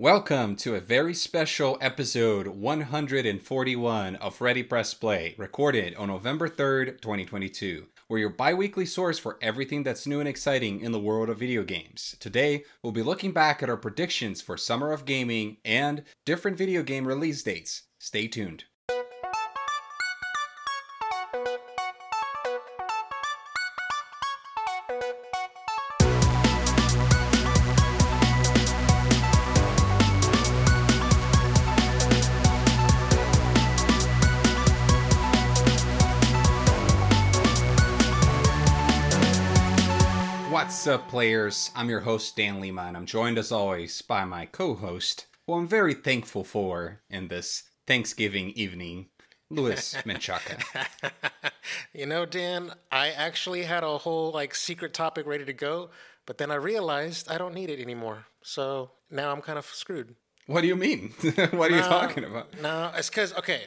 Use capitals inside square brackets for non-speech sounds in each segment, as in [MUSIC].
Welcome to a very special episode 141 of Ready Press Play, recorded on November 3rd, 2022. We're your bi weekly source for everything that's new and exciting in the world of video games. Today, we'll be looking back at our predictions for Summer of Gaming and different video game release dates. Stay tuned. Up, players? I'm your host, Dan Lima, and I'm joined as always by my co host, who I'm very thankful for in this Thanksgiving evening, Louis [LAUGHS] Menchaca. [LAUGHS] you know, Dan, I actually had a whole like secret topic ready to go, but then I realized I don't need it anymore. So now I'm kind of screwed. What do you mean? [LAUGHS] what are you talking about? No, it's because, okay,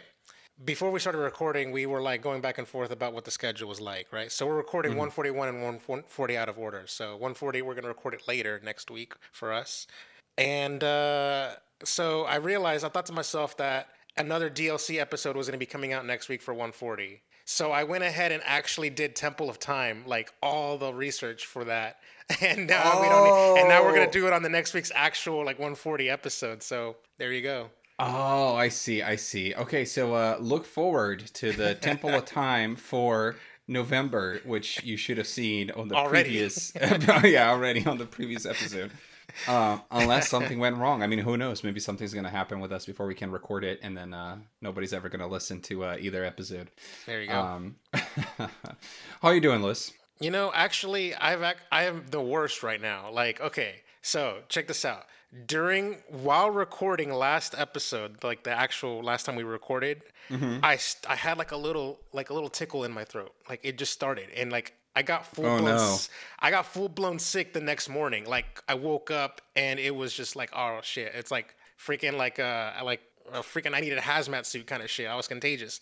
before we started recording, we were like going back and forth about what the schedule was like, right? So we're recording Mm-hmm. 141 and 140 out of order. So 140, we're going to record it later next week for us. And uh, so I realized, I thought to myself that another DLC episode was going to be coming out next week for 140. So I went ahead and actually did Temple of Time, like all the research for that. [LAUGHS] And now we don't need, and now we're going Oh. to do it on the next week's actual like 140 episode. So there you go. Oh, I see, I see. Okay, so uh, look forward to the Temple of [LAUGHS] Time for November, which you should have seen on the Already. previous. [LAUGHS] [LAUGHS] yeah, already on the previous episode. Uh, unless something went wrong. I mean, who knows? Maybe something's going to happen with us before we can record it, and then uh, nobody's ever going to listen to uh, either episode. There you go. Um, how are you doing, Liz? You know, actually, I've ac- I am the worst right now. Like, okay, so check this out. During while recording last episode, like the actual last time we recorded, Mm-hmm. I st- I had like a little like a little tickle in my throat. Like it just started, and like I got full Oh, blown no. I got full blown sick the next morning. Like I woke up and it was just like oh shit. It's like freaking like uh like a freaking I needed a hazmat suit kind of shit. I was contagious.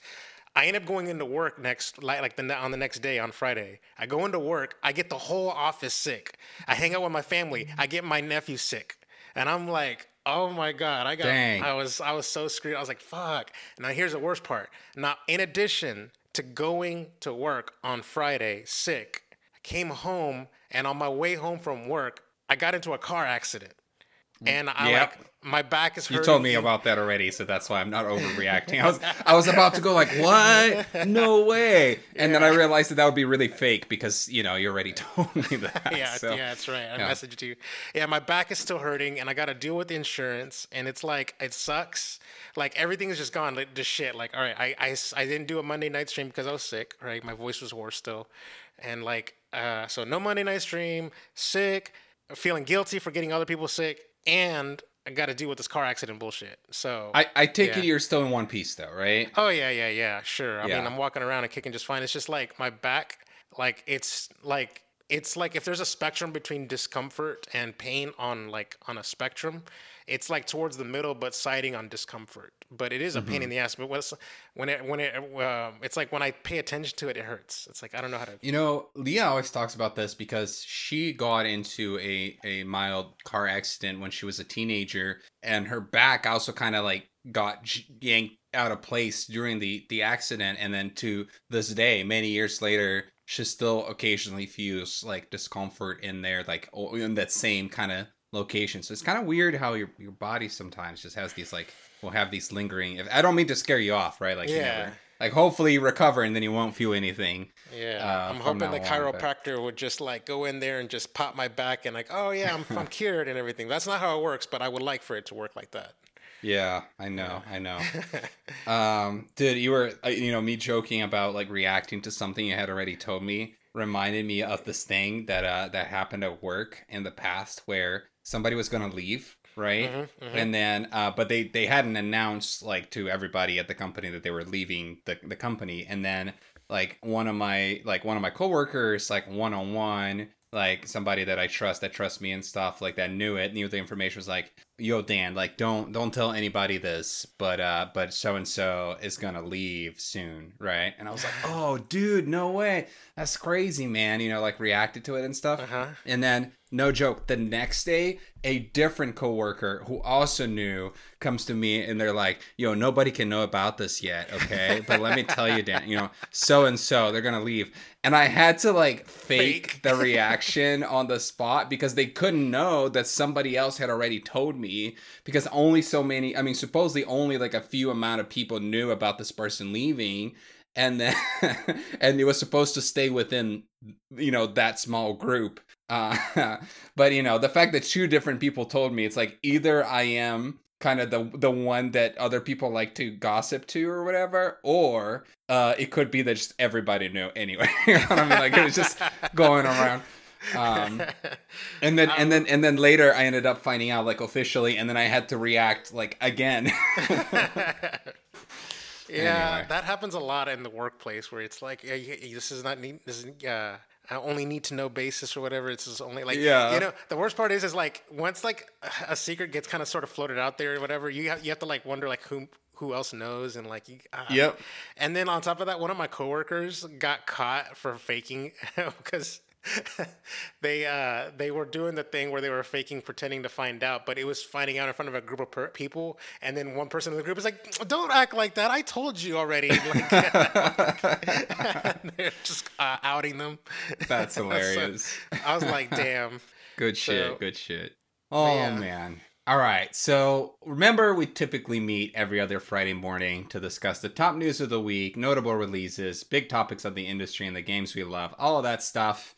I end up going into work next, like, like the on the next day on Friday. I go into work. I get the whole office sick. I hang out with my family. I get my nephew sick, and I'm like, oh my god, I got. Dang. I was I was so screwed. I was like, fuck. Now here's the worst part. Now in addition to going to work on Friday sick, I came home and on my way home from work, I got into a car accident, and I Yep. like my back is hurting. You told me about that already, so that's why I'm not overreacting. I was I was about to go like, "What? No way!" And then I realized that that would be really fake because you know you already [LAUGHS] told me that. [LAUGHS] yeah, so. yeah, that's right. I yeah. messaged you. Yeah, my back is still hurting, and I got to deal with the insurance, and it's like it sucks. Like everything is just gone like, to shit. Like, all right, I I, I didn't do a Monday night stream because I was sick. Right, my voice was hoarse still, and like, uh, so no Monday night stream. Sick, feeling guilty for getting other people sick, and I got to deal with this car accident bullshit. So I, I take Yeah. it you're still in one piece though, right? Oh yeah, yeah, yeah. Sure. I Yeah. mean, I'm walking around and kicking just fine. It's just like my back, like it's like it's like if there's a spectrum between discomfort and pain on like on a spectrum, it's like towards the middle, but siding on discomfort. But it is a pain in the ass. But when it when it um, it's like when I pay attention to it, it hurts. It's like I don't know how to. You know, Leah always talks about this because she got into a, a mild car accident when she was a teenager, and her back also kind of like got yanked out of place during the, the accident. And then to this day, many years later, she still occasionally feels like discomfort in there, like in that same kind of location. So it's kind of weird how your, your body sometimes just has these like, will have these lingering. If, I don't mean to scare you off, right? Like, you Yeah. never, like hopefully you recover and then you won't feel anything. Yeah, uh, I'm hoping the now on, chiropractor would just like go in there and just pop my back and like, oh yeah, I'm [LAUGHS] I'm cured and everything. That's not how it works, but I would like for it to work like that. Yeah, I know, I know. [LAUGHS] um, dude, you were, uh, you know, me joking about like reacting to something you had already told me reminded me of this thing that uh that happened at work in the past where somebody was gonna leave, right? Mhm, mhm. And then, uh, but they they hadn't announced like to everybody at the company that they were leaving the the company, and then like one of my like one of my coworkers like one on one like somebody that I trust that trusts me and stuff like that knew it knew the information was like yo Dan, like don't don't tell anybody this, but uh but so and so is gonna leave soon, right? And I was like, oh dude, no way, that's crazy, man. You know, like reacted to it and stuff. Uh-huh. And then no joke, the next day, a different coworker who also knew comes to me and they're like, yo, nobody can know about this yet, okay? But let me tell you, Dan, you know, so and so, they're gonna leave. And I had to like fake, Fake. the [LAUGHS] reaction on the spot because they couldn't know that somebody else had already told me because only so many, I mean, supposedly only like a few amount of people knew about this person leaving and then [LAUGHS] and it was supposed to stay within you know that small group uh [LAUGHS] but you know the fact that two different people told me it's like either i am kind of the the one that other people like to gossip to or whatever or uh it could be that just everybody knew anyway. [LAUGHS] You know what i mean? Like it was just going around. Um and then and then and then later i ended up finding out like officially and then i had to react like again Yeah, Anyway. that happens a lot in the workplace where it's like, yeah, this is not need, this is uh, I only need to know basis or whatever. It's just only like, Yeah. you know, the worst part is, is like once like a secret gets kind of sort of floated out there or whatever, you have, you have to like wonder like who who else knows and like, you, uh, Yep. And then on top of that, one of my coworkers got caught for faking [LAUGHS] because [LAUGHS] they uh they were doing the thing where they were faking pretending to find out but it was finding out in front of a group of per- people and then one person in the group is like don't act like that i told you already [LAUGHS] like [LAUGHS] they're just uh, outing them that's So, hilarious i was like damn Good shit. So- good shit. Oh yeah. man. All right. So remember, we typically meet every other Friday morning to discuss the top news of the week, notable releases, big topics of the industry and the games we love, all of that stuff.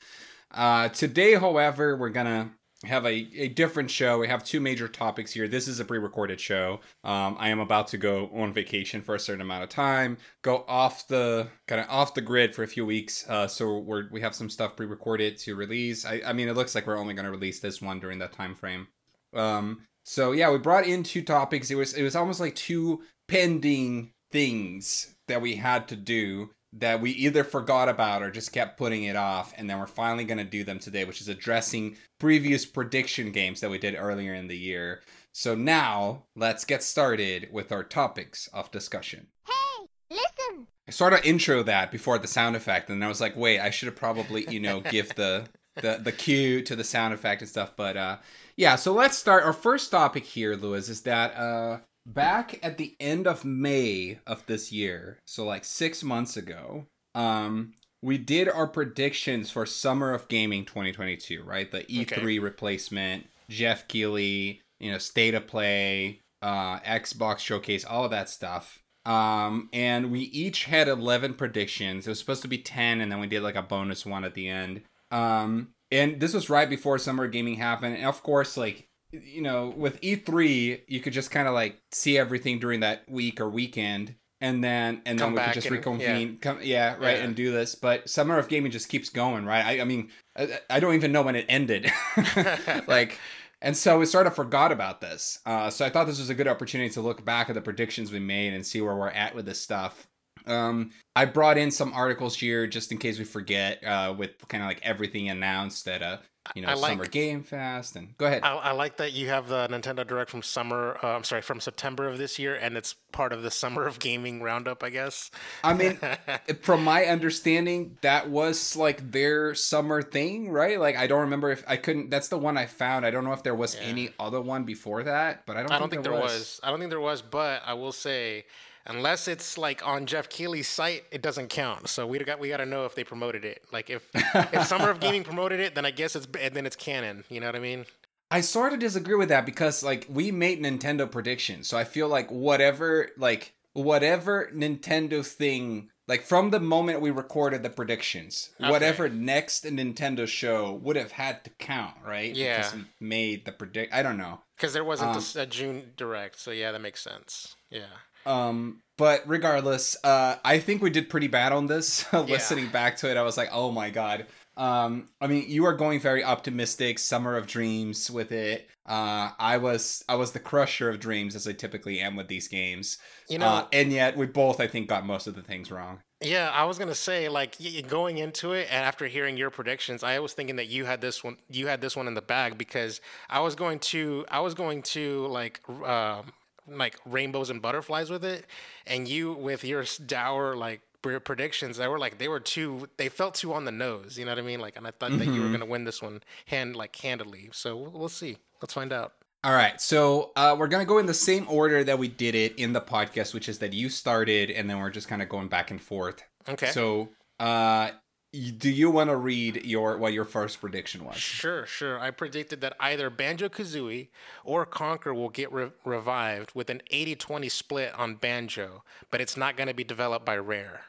Uh, today, however, we're gonna have a, a different show. We have two major topics here. This is a pre-recorded show. Um, I am about to go on vacation for a certain amount of time, go off the kind of off the grid for a few weeks. Uh, so we're we have some stuff pre-recorded to release. I, I mean, it looks like we're only gonna release this one during that time frame. Um, so yeah, we brought in two topics. It was it was almost like two pending things that we had to do that we either forgot about or just kept putting it off, and then we're finally going to do them today, which is addressing previous prediction games that we did earlier in the year. So now let's get started with our topics of discussion. Hey, listen! I sort of intro that before the sound effect, and I was like, wait, I should have probably, you know, give the the the cue to the sound effect and stuff. But uh yeah, so let's start. Our first topic here, Lewis, is that uh back at the end of May of this year, so like six months ago, um, we did our predictions for Summer of Gaming 2022, right? The E3 Okay. replacement, Jeff Keighley, you know, State of Play, uh, Xbox Showcase, all of that stuff. Um, and we each had 11 predictions. It was supposed to be 10, and then we did like a bonus one at the end. Um, and this was right before Summer Gaming happened. And of course, like, you know, with E3, you could just kind of like see everything during that week or weekend. And then, and Come then we could just and- reconvene. Come, yeah, right, Yeah. and do this. But Summer of Gaming just keeps going, right? I, I mean, I, I don't even know when it ended. [LAUGHS] like, and so we sort of forgot about this. Uh, so I thought this was a good opportunity to look back at the predictions we made and see where we're at with this stuff. Um, I brought in some articles here just in case we forget, uh, with kind of like everything announced at uh, you know, I like- Summer Game Fest. And go ahead. I, I like that you have the Nintendo Direct from summer. Uh, I'm sorry, from September of this year, and it's part of the Summer of Gaming roundup, I guess. I mean, [LAUGHS] from my understanding, that was like their summer thing, right? Like I don't remember if I couldn't. That's the one I found. I don't know if there was Yeah. any other one before that, but I don't. I don't think there was. I don't think there was, but I will say, unless it's like on Jeff Keighley's site, it doesn't count. So we got we got to know if they promoted it. Like if if Summer of Gaming promoted it, then I guess it's and then it's canon. You know what I mean? I sort of disagree with that because like we made Nintendo predictions, so I feel like whatever like whatever Nintendo thing like from the moment we recorded the predictions, Okay. whatever next Nintendo show would have had to count, right? Yeah. Because we made the predict. I don't know. Because there wasn't Um, a June Direct. So yeah, that makes sense. Yeah. Um, but regardless, uh, I think we did pretty bad on this. [LAUGHS] Listening back to it, I was like, oh my god. Um, I mean, you are going very optimistic, summer of dreams with it. Uh, I was, I was the crusher of dreams as I typically am with these games. You know, uh, and yet we both, I think, got most of the things wrong. Yeah, I was gonna say like going into it, and after hearing your predictions, I was thinking that you had this one, you had this one in the bag because I was going to, I was going to like, um, like rainbows and butterflies with it, and you with your dour like predictions, they were like they were too, they felt too on the nose. You know what I mean? Like, and I thought that you were hmm gonna win this one hand like handily. So we'll, we'll see. Let's find out. All right, so uh, we're gonna go in the same order that we did it in the podcast, which is that you started, and then we're just kind of going back and forth. Okay. So, uh, do you want to read your what your first prediction was? Sure, sure. I predicted that either Banjo Kazooie or Conker will get re- revived with an 80 20 split on Banjo, but it's not going to be developed by Rare.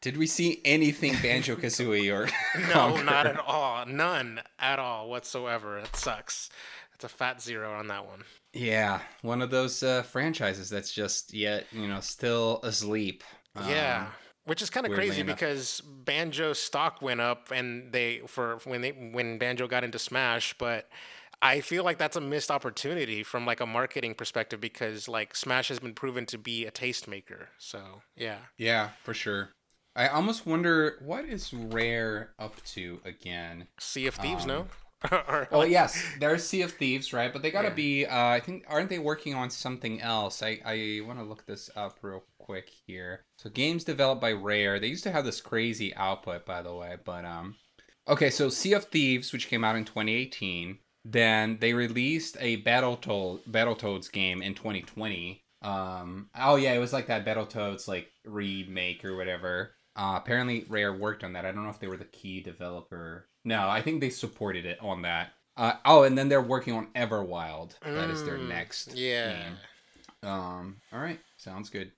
Did we see anything Banjo Kazooie or [LAUGHS] No, not at all. None at all whatsoever. It sucks. It's a fat zero on that one. Yeah, one of those uh, franchises that's just yet you know still asleep. Yeah. Um, Which is kind of crazy enough. because Banjo stock went up and they for when they when Banjo got into Smash, but I feel like that's a missed opportunity from like a marketing perspective because like Smash has been proven to be a tastemaker. So yeah. yeah, for sure. I almost wonder what is Rare up to again. Sea of Thieves, Um, no? [LAUGHS] or, Oh like- yes, there's Sea of Thieves, right? But they gotta Yeah. be. Uh, I think aren't they working on something else? I I want to look this up real quick here. So games developed by Rare. They used to have this crazy output, by the way. But um, okay. So Sea of Thieves, which came out in 2018. Then they released a Battletoad Battletoads game in 2020. Um, oh yeah, it was like that Battletoads like remake or whatever. Uh, apparently Rare worked on that. I don't know if they were the key developer. No, I think they supported it on that. Uh, oh, and then they're working on Everwild. That is their Mm, next yeah. game. Um, all right, sounds good.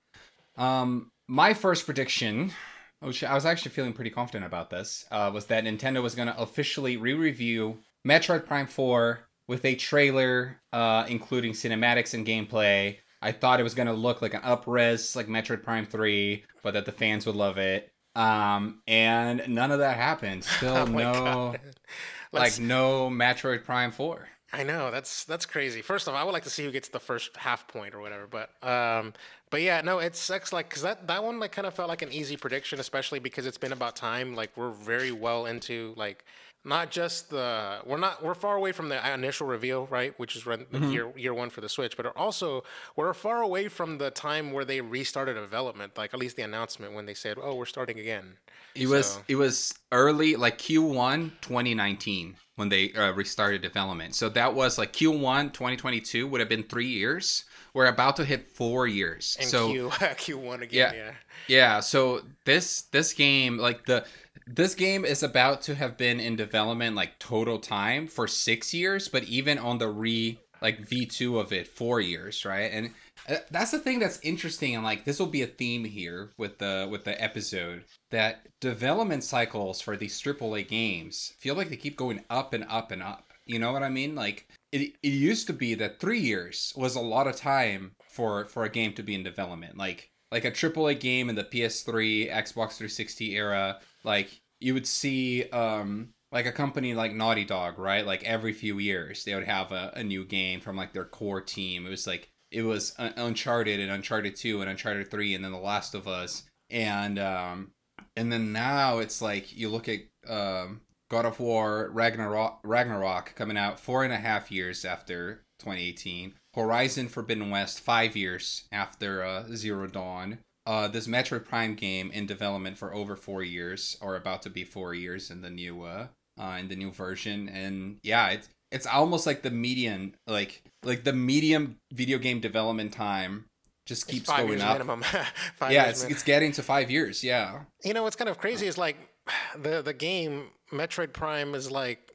Um, my first prediction, which I was actually feeling pretty confident about this, uh, was that Nintendo was going to officially re-review Metroid Prime 4 with a trailer, uh, including cinematics and gameplay. I thought it was going to look like an up-res like Metroid Prime 3, but that the fans would love it. Um, and none of that happened. [LAUGHS] Still Oh no, [LAUGHS] like no Metroid Prime 4. I know that's that's crazy. First off, I would like to see who gets the first half point or whatever. But um, but yeah, no, it sucks. Like, cause that that one like kind of felt like an easy prediction, especially because it's been about time. Like, we're very well into like not just the we're not we're far away from the initial reveal, right? Which is run, year year one for the Switch, but also we're far away from the time where they restarted development. Like at least the announcement when they said, "Oh, we're starting again." It was it was early like Q1 2019 when they uh, restarted development. So that was like Q1 2022 would have been 3 years. We're about to hit 4 years. And so Q [LAUGHS] Q one Yeah. again. Yeah. yeah, so this this game like the this game is about to have been in development like total time for 6 years, but even on the re like V2 of it 4 years, right? And uh, that's the thing that's interesting and like this will be a theme here with the with the episode that development cycles for these AAA games feel like they keep going up and up and up. You know what I mean? Like it, it used to be that 3 years was a lot of time for for a game to be in development. Like like a AAA game in the PS3, Xbox 360 era, like you would see um like a company like Naughty Dog, right? Like every few years they would have a, a new game from like their core team. It was like it was Uncharted and Uncharted 2 and Uncharted 3 and then The Last of Us and um and then now it's like you look at um God of War Ragnarok Ragnarok coming out four and a half years after 2018. Horizon Forbidden West five years after uh, Zero Dawn. Uh, this Metroid Prime game in development for over four years, or about to be four years in the new uh, uh in the new version. And yeah, it's it's almost like the median, like like the medium video game development time just keeps five going years up. minimum. [LAUGHS] five yeah, years it's it's getting to five years. Yeah. You know what's kind of crazy is like [SIGHS] the the game Metroid Prime is like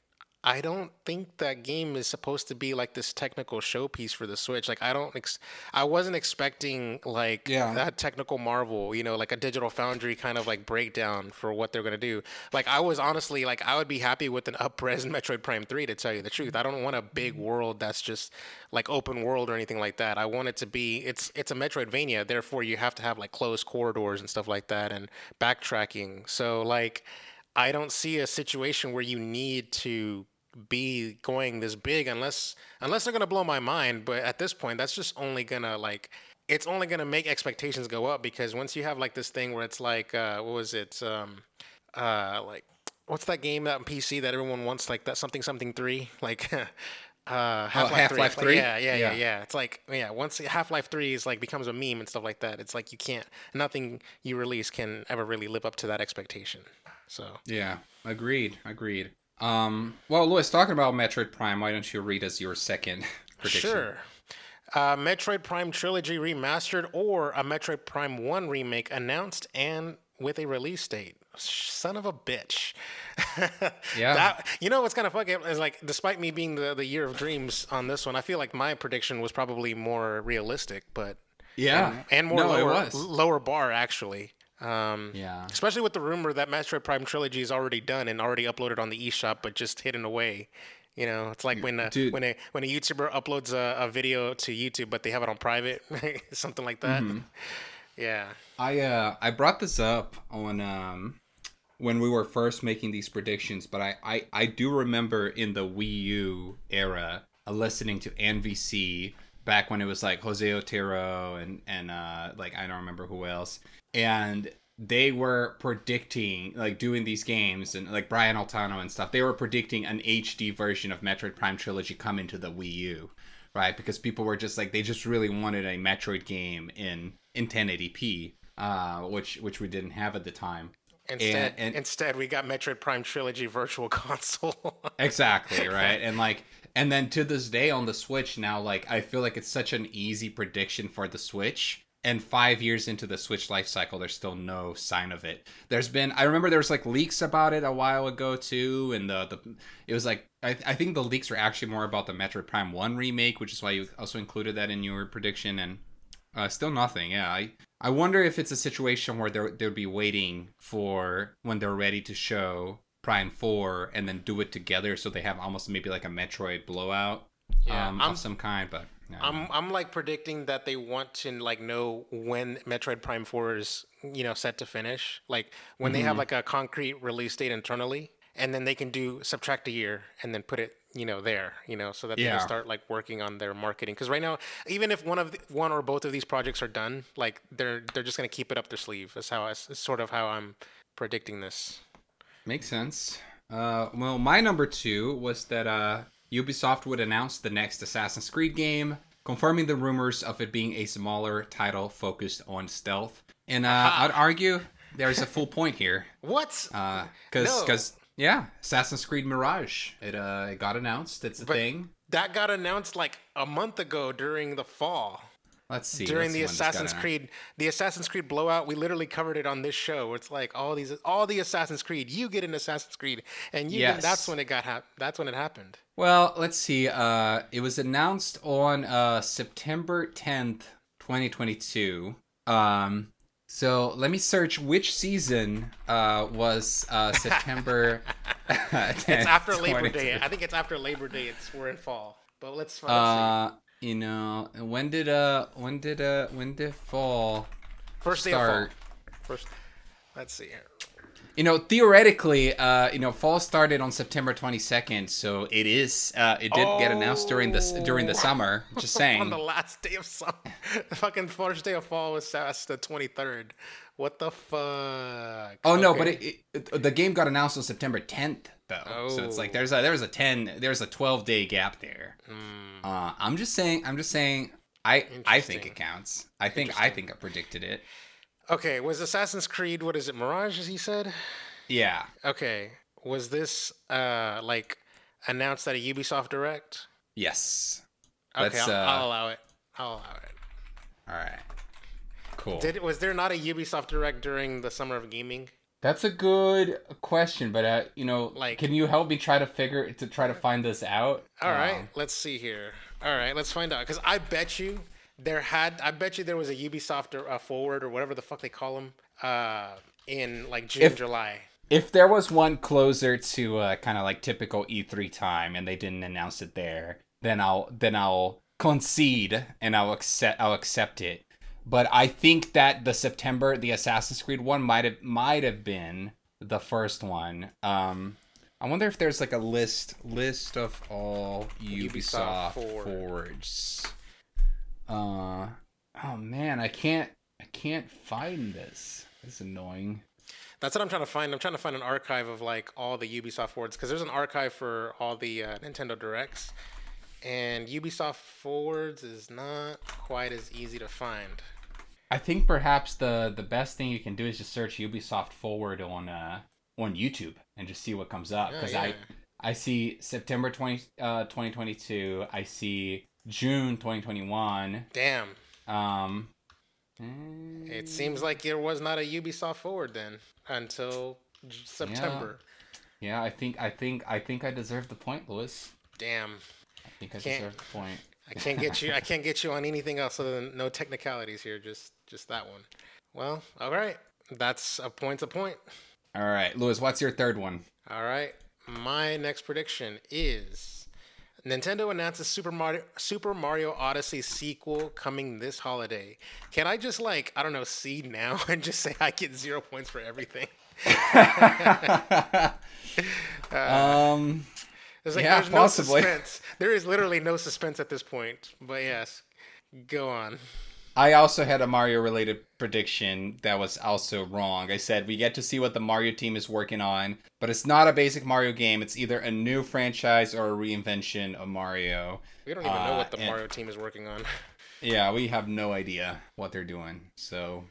I don't think that game is supposed to be like this technical showpiece for the Switch. Like I don't ex- I wasn't expecting like Yeah. that technical marvel, you know, like a digital foundry kind of like breakdown for what they're going to do. Like I was honestly like I would be happy with an up-res [LAUGHS] Metroid Prime 3 to tell you the truth. I don't want a big mm-hmm. world that's just like open world or anything like that. I want it to be it's it's a Metroidvania, therefore you have to have like closed corridors and stuff like that and backtracking. So like I don't see a situation where you need to be going this big unless unless they're gonna blow my mind. But at this point, that's just only gonna like it's only gonna make expectations go up because once you have like this thing where it's like, uh, what was it? Um, uh, like what's that game out on PC that everyone wants? Like that something something three, like. [LAUGHS] Uh, Half Life Oh, Half-Life 3. 3? yeah, yeah, yeah, Yeah. yeah. It's like, yeah, once Half Life 3 is like becomes a meme and stuff like that, it's like you can't, nothing you release can ever really live up to that expectation. So, Yeah, agreed, agreed. Um, well, Louis, talking about Metroid Prime, why don't you read us your second [LAUGHS] prediction? Sure. Uh, Metroid Prime Trilogy Remastered or a Metroid Prime 1 remake announced and with a release date. Son of a bitch. [LAUGHS] Yeah. That, you know what's kind of fucking is like, despite me being the, the year of dreams on this one, I feel like my prediction was probably more realistic, but Yeah, and more no, lower, it was. lower bar actually. Um, Yeah, Especially with the rumor that Metroid Prime Trilogy is already done and already uploaded on the eShop, but just hidden away. You know, it's like when a, Dude. when a when a YouTuber uploads a, a video to YouTube, but they have it on private, [LAUGHS] something like that. Mm-hmm. [LAUGHS] Yeah. I uh I brought this up on um when we were first making these predictions, but I I, I do remember in the Wii U era uh, listening to NVC back when it was like Jose Otero and and uh like I don't remember who else. And they were predicting like doing these games and like Brian Altano and stuff they were predicting an HD version of Metroid Prime Trilogy coming to the Wii U right? Because people were just like they just really wanted a Metroid game in in 1080p uh which which we didn't have at the time Instead, and- instead we got Metroid Prime Trilogy Virtual [LAUGHS] Console. exactly [LAUGHS] right? And like and then to this day on the switch now like i feel like it's such an easy prediction for the switch. And five years into the switch life cycle there's still no sign of it. There's been i remember there was like leaks about it a while ago too and the, the it was like I, I think the leaks were actually more about the metroid prime 1 remake which is why you also included that in your prediction and uh, still nothing. Yeah, I I wonder if it's a situation where they're they'd be waiting for when they're ready to show Prime Four and then do it together, so they have almost maybe like a Metroid blowout Yeah, um, of some kind. But yeah. I'm I'm like predicting that they want to like know when Metroid Prime 4 is you know set to finish. Like when they Mm-hmm. have like a concrete release date internally, and then they can do subtract a year and then put it you know there you know so that they can start like working on their marketing. Because right now, even if one of the, one or both of these projects are done, like they're they're just gonna keep it up their sleeve. That's how I, sort of how I'm predicting this. Makes sense. Uh, well, my number two was that uh, Ubisoft would announce the next Assassin's Creed game, confirming the rumors of it being a smaller title focused on stealth. And uh, I'd argue there's a full point here. What? because No. because yeah, Assassin's Creed Mirage. It uh it got announced. It's a But- thing. that got announced like a month ago during the fall. Let's see. during the see when this got Assassin's. Creed, the Assassin's Creed blowout, we literally covered it on this show. It's like all these, all the Assassin's Creed. You get an Assassin's Creed, and you get, that's when it got hap- That's when it happened. Well, let's see. Uh, it was announced on uh September tenth, twenty twenty two. Um, so let me search which season uh was uh [LAUGHS] September. 10th, It's [LAUGHS] after Labor 22. Day. I think it's after Labor Day. It's we're in fall. But let's, let's Uh, you know, when did uh when did uh when did fall see. First day start? of fall. First. Let's see here. You know, theoretically, uh, you know, fall started on September 22nd, so it is. Uh, it did get announced during this during the Oh. summer. Just [LAUGHS] saying. on the last day of summer, the fucking first day of fall was that's the twenty third. What the fuck? Oh no, but it, it, the game got announced on September 10th, though. oh. So it's like Oh. there's a there's a 10 there's a 12 day gap there. Hmm. Uh, I'm just saying. I'm just saying. I I think it counts. I think I think I predicted it. Okay, was Assassin's Creed what is it? Mirage, as he said. Yeah. Okay, was this uh like announced at a Ubisoft Direct? Yes. Okay, I'll, uh, I'll allow it. I'll allow it. All right. Cool. Did was there not a Ubisoft Direct during the Summer of Gaming? That's a good question, but uh, you know, Like- can you help me try to figure to try to find this out? All right, Um, let's see here. All right, let's find out. Because I bet you there had, I bet you there was a Ubisoft or, uh, forward or whatever the fuck they call them uh, in like June, If- July. If there was one closer to uh, kind of like typical E3 time, and they didn't announce it there, then I'll then I'll concede and I'll accept I'll accept it. But I think that the September the Assassin's Creed one might have might have been the first one. Um, I wonder if there's like a list list of all Ubisoft Ubisoft forward. forwards. Uh oh Oh man, I can't I can't find this. This is annoying. That's what I'm trying to find. I'm trying to find an archive of like all the Ubisoft forwards because there's an archive for all the uh, Nintendo Directs, and Ubisoft forwards is not quite as easy to find. I think perhaps the the best thing you can do is just search Ubisoft Forward on uh on YouTube and just see what comes up because yeah. I I see September 20 uh 2022, I see June 2021. Damn, Um it seems like there was not a Ubisoft forward then until September. Yeah, I think I think I think I deserve the point, Lewis. Damn, I think I Can't- deserve the point. I can't get you. I can't get you on anything else other than no technicalities here. Just just that one. Well, all right. That's a point to point. All right, Lewis, what's your third one? All right. My next prediction is Nintendo announces Super Mario Super Mario Odyssey sequel coming this holiday. Can I just like I don't know see now [LAUGHS] and just say I get zero points for everything? um [LAUGHS] like Yeah, there's no possibly. suspense. There is literally no suspense at this point. But yes, go on. I also had a Mario related prediction that was also wrong. I said we get to see what the Mario team is working on, but it's not a basic Mario game. It's either a new franchise or a reinvention of Mario. We don't even know Uh, what the and- Mario team is working on. [LAUGHS] Yeah, we have no idea what they're doing. So,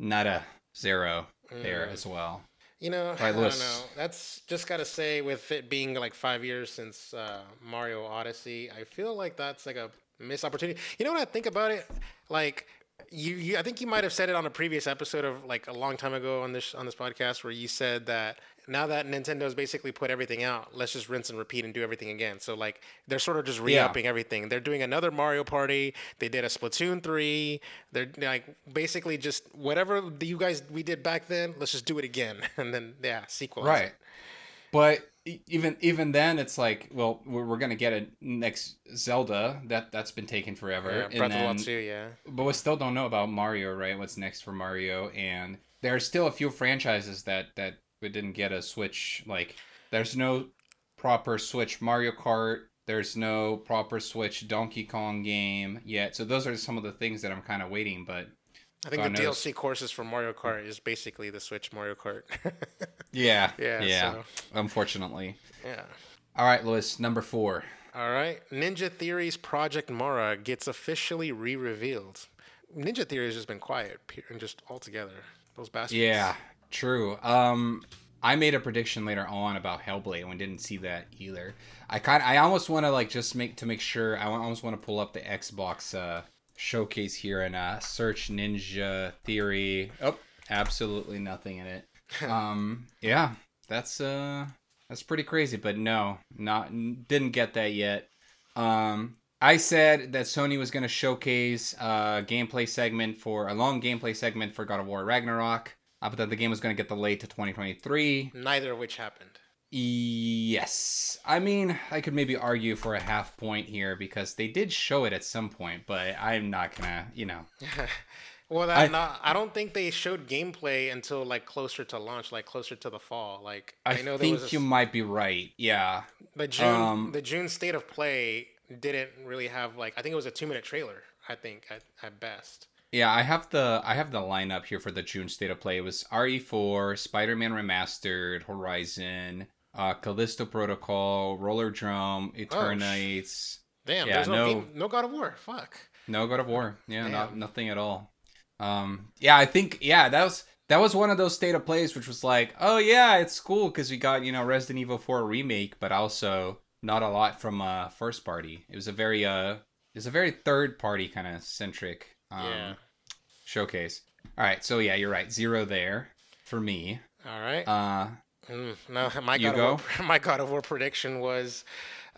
not a zero there Mm. as well. You know, Right, I don't know. That's just gotta say, with it being like five years since uh, Mario Odyssey, I feel like that's like a missed opportunity. You know what I think about it? Like, you, you I think you might have said it on a previous episode of like a long time ago on this on this podcast, where you said that now that Nintendo's basically put everything out, let's just rinse and repeat and do everything again. So like, they're sort of just re-upping everything. They're doing another Mario Party. They did a Splatoon three. They're like basically just whatever you guys we did back then. Let's just do it again, [LAUGHS] and then yeah, sequel. Right. But even even then, it's like, well, we're, we're gonna get a next Zelda that that's been taken forever, Yeah, and Breath of the Wild. Yeah. but we still don't know about Mario, right? What's next for Mario? And there are still a few franchises that that we didn't get a Switch. Like, there's no proper Switch Mario Kart. There's no proper Switch Donkey Kong game yet. So those are some of the things that I'm kind of waiting. But I think God the knows. DLC courses for Mario Kart is basically the Switch Mario Kart. [LAUGHS] yeah, Yeah, yeah. so- Unfortunately. yeah. All right, Lewis, number four. All right. Ninja Theory's Project Mara gets officially re-revealed. Ninja Theory has just been quiet, and just altogether. Those bastards. Yeah, true. Um, I made a prediction later on about Hellblade, and we didn't see that either. I kind, I almost want to like just make to make sure. I almost want to pull up the Xbox uh, showcase here and uh, search Ninja Theory. Oh, absolutely nothing in it. [LAUGHS] um, yeah, that's uh, that's pretty crazy. But no, not didn't get that yet. Um, I said that Sony was going to showcase a gameplay segment for a long gameplay segment for God of War Ragnarok, uh, but that the game was going to get delayed to 2023. Neither of which happened. Yes, I mean I could maybe argue for a half point here because they did show it at some point, but I'm not gonna, you know. [LAUGHS] well, I- not, I don't think they showed gameplay until like closer to launch, like closer to the fall. Like I, I, know there think was a, you might be right. Yeah, the June um, the June state of play didn't really have like I think it was a two minute trailer. I think at, at best. Yeah, I have the I have the lineup here for the June state of play. It was RE4, Spider-Man Remastered, Horizon, uh, Callisto Protocol, Roller Drum, Eternights. Damn, Yeah, there's no no- game, no God of War. Fuck. No God of War. Yeah, not nothing at all. Um, yeah, I think yeah that was that was one of those state of plays which was like, oh yeah, it's cool because we got you know Resident Evil 4 remake, but also not a lot from uh first party. It was a very uh it's a very third party kind of centric um, Yeah. showcase. All right, so yeah, you're right. Zero there for me. All right. Uh, Mm, no, my You God Of War, [LAUGHS] my God of War prediction was,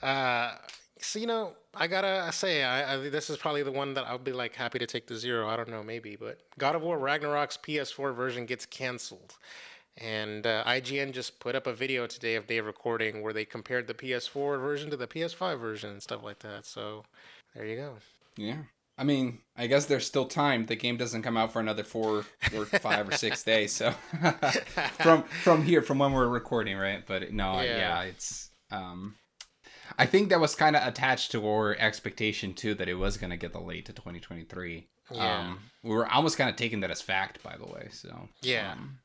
uh, so you know, I gotta say, I, I this is probably the one that I'll be like happy to take the zero. I don't know, maybe, but God of War Ragnarok's PS4 version gets canceled, and uh, IGN just put up a video today of day of recording where they compared the PS4 version to the PS5 version and stuff like that. So there you go. yeah. I mean, I guess there's still time. The game doesn't come out for another four or five or six days. So [LAUGHS] from from here, from when we're recording, right? But no, Yeah. yeah, it's um. I think that was kind of attached to our expectation too that it was going to get delayed to 2023. Yeah. Um, we were almost kind of taking that as fact, by the way. So Yeah. um,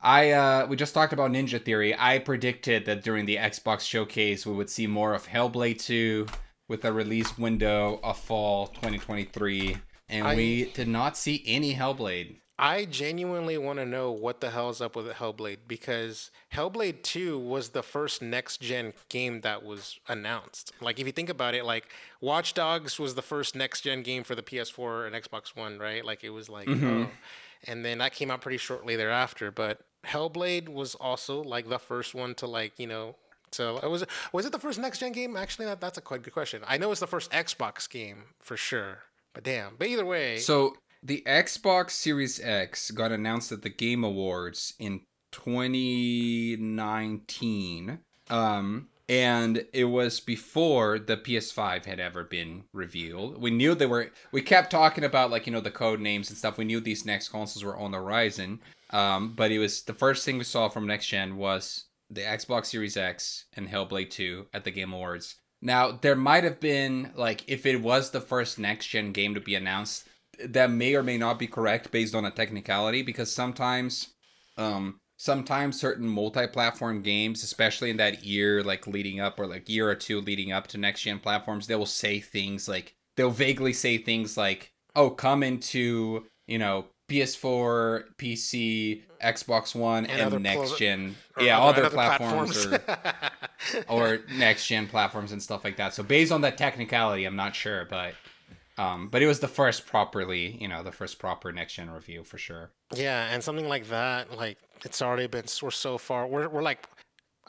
I uh, we just talked about Ninja Theory. I predicted that during the Xbox showcase we would see more of Hellblade 2 with a release window of fall 2023, and I- we did not see any Hellblade. I genuinely want to know what the hell's up with Hellblade because Hellblade 2 was the first next gen game that was announced. Like, if you think about it, like, Watch Dogs was the first next gen game for the PS4 and Xbox One, right? Like, it was like, Mhm. oh. And then that came out pretty shortly thereafter. But Hellblade was also, like, the first one to, like, you know, so it was was it the first next gen game? Actually, that, that's a quite good question. I know it's the first Xbox game for sure. But damn. But either way, So the Xbox Series X got announced at the Game Awards in 2019. Um and it was before the PS5 had ever been revealed. We knew they were we kept talking about like, you know, the code names and stuff. We knew these next consoles were on the horizon. Um, but it was the first thing we saw from next gen was the Xbox Series X and Hellblade 2 at the Game Awards. Now, there might have been like if it was the first next gen game to be announced, that may or may not be correct based on a technicality because sometimes um sometimes certain multi-platform games especially in that year like leading up or like year or two leading up to next gen platforms they will say things like they'll vaguely say things like oh come into you know ps4 pc xbox one And and, next pl- gen yeah other- other, other platforms, or [LAUGHS] or next gen platforms and stuff like that. So based on that technicality, I'm not sure, but um, but it was the first properly, you know, the first proper next gen review for sure. Yeah, and something like that, like it's already been we're so far. We're we're like,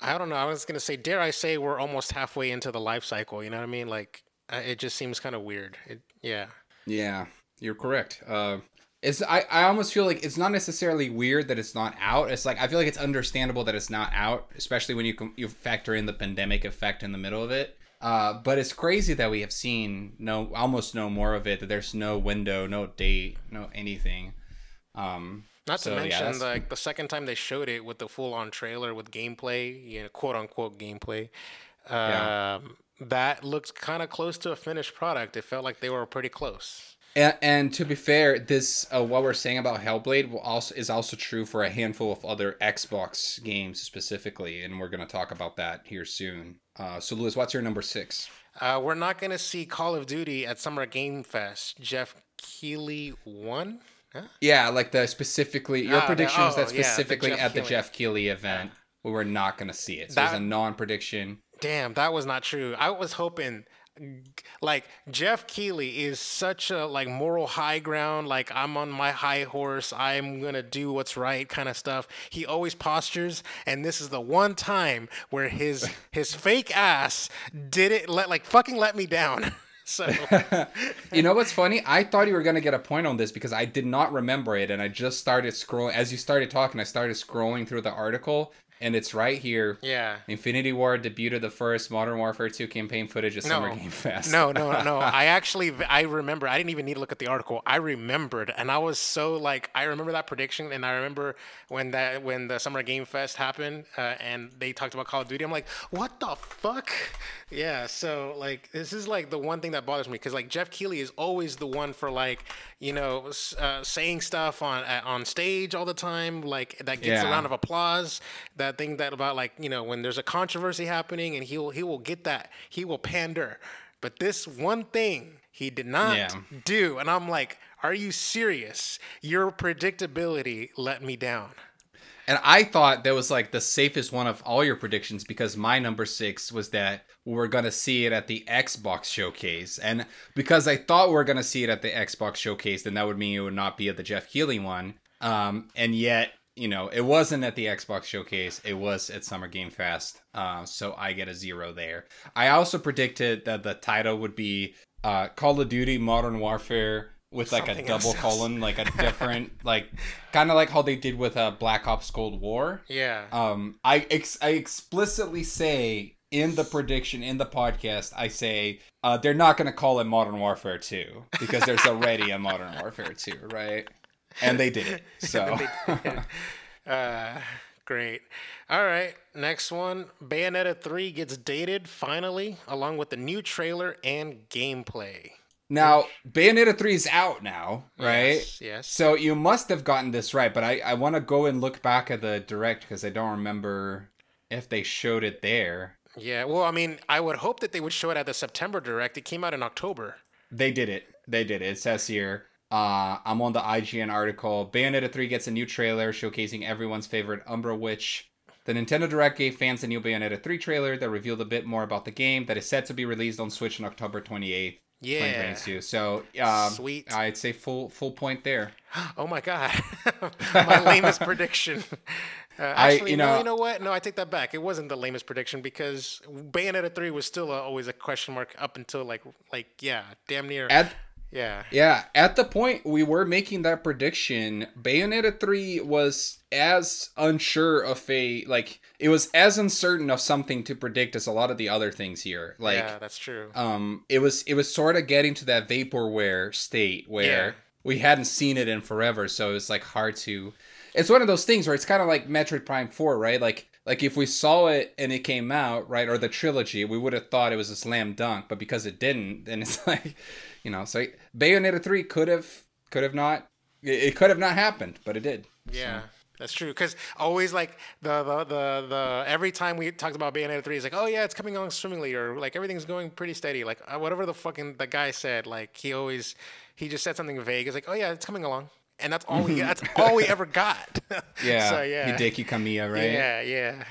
I don't know. I was gonna say, dare I say, we're almost halfway into the life cycle. You know what I mean? Like, it just seems kind of weird. It, yeah. Yeah, you're correct. Uh, it's I, I almost feel like it's not necessarily weird that it's not out. It's like I feel like it's understandable that it's not out, especially when you com- you factor in the pandemic effect in the middle of it. Uh, but it's crazy that we have seen no almost no more of it. That there's no window, no date, no anything. Um, Not So, to mention, that's- like the second time they showed it with the full-on trailer with gameplay, you know, quote unquote gameplay, Yeah. um, that looked kind of close to a finished product. It felt like they were pretty close. And, and to be fair, this uh, what we're saying about Hellblade will also is also true for a handful of other Xbox games specifically, and we're going to talk about that here soon. Uh, so, Lewis, what's your number six? Uh, we're not gonna see Call of Duty at Summer Game Fest. Jeff Keighley won. Huh? Yeah, like the specifically your Ah, the- prediction is oh, that yeah, the specifically at the. Jeff Keighley event, we were not going to see it. So it's That- a non-prediction. Damn, that was not true. I was hoping like Jeff Keighley is such a like moral high ground, like I'm on my high horse, I'm gonna do what's right kind of stuff. He always postures, and this is the one time where his [LAUGHS] his fake ass did it let like fucking let me down. [LAUGHS] So [LAUGHS] you know what's funny? I thought you were gonna get a point on this because I did not remember it, and I just started scrolling. As you started talking, I started scrolling through the article, and it's right here. yeah. Infinity Ward debuted the first Modern Warfare 2 campaign footage at Summer Game Fest. No, no, [LAUGHS] no. I actually, I remember. I didn't even need to look at the article. I remembered, and I was so like, I remember that prediction, and I remember when that when the Summer Game Fest happened, uh, and they talked about Call of Duty. I'm like, what the fuck? Yeah. So like, this is like the one thing that bothers me because like Jeff Keighley is always the one for like, you know, uh, saying stuff on uh, on stage all the time, like that gets a round of applause. That thing that about like you know when there's a controversy happening, and he will he will get that he will pander. But this one thing he did not Yeah. do, and I'm like, are you serious? Your predictability let me down. And I thought that was like the safest one of all your predictions because my number six was that we're going to see it at the Xbox showcase. And because I thought we're going to see it at the Xbox showcase, then that would mean it would not be at the Jeff Keighley one. Um, and yet, you know, it wasn't at the Xbox showcase, it was at Summer Game Fest. Uh, so I get a zero there. I also predicted that the title would be uh, Call of Duty Modern Warfare with like Something a double colon, like a [LAUGHS] different, like kind of like how they did with uh, Black Ops Cold War. Yeah. Um, I ex- I explicitly say in the prediction in the podcast, I say uh, they're not going to call it Modern Warfare Two because there's already a Modern Warfare Two, right? And they did it. [LAUGHS] So uh, Great. All right. Next one. Bayonetta 3 gets dated finally, along with the new trailer and gameplay. Now, Bayonetta 3 is out now, right? Yes. yes. So you must have gotten this right, but I, I want to go and look back at the direct because I don't remember if they showed it there. Yeah. Well, I mean, I would hope that they would show it at the September direct. It came out in October. They did it. They did it. It says here. Uh, I'm on the IGN article. Bayonetta 3 gets a new trailer showcasing everyone's favorite Umbra Witch. The Nintendo Direct gave fans a new Bayonetta 3 trailer that revealed a bit more about the game that is set to be released on Switch on October 28th. Yeah. 2022. So, um, Sweet. I'd say full full point there. [GASPS] Oh my god, [LAUGHS] my lamest prediction. [LAUGHS] Uh, I- actually, you no, know- you know what? No, I take that back. It wasn't the lamest prediction because Bayonetta three was still a, always a question mark up until like like yeah, damn near At yeah. Yeah, at the point we were making that prediction, Bayonetta 3 was as unsure of a like it was as uncertain of something to predict as a lot of the other things here. Like yeah, that's true. um it was it was sort of getting to that vaporware state where Yeah. we hadn't seen it in forever, so it was like hard to It's one of those things where it's kind of like Metroid Prime 4, right? Like like if we saw it and it came out, right, or the trilogy, we would have thought it was a slam dunk, but because it didn't, then it's [LAUGHS] like, you know, so Bayonetta 3 could have could have not it could have not happened, but it did. Yeah, that's true. Because always like the, the the the every time we talked about Bayonetta three, it's like, oh yeah, it's coming along swimmingly, or like everything's going pretty steady. Like uh, whatever the fucking the guy said, like he always he just said something vague. It's like, oh yeah, it's coming along, and that's all we that's all we ever got. [LAUGHS] [LAUGHS] Yeah. so yeah. Hideki Kamiya, right? Yeah, yeah.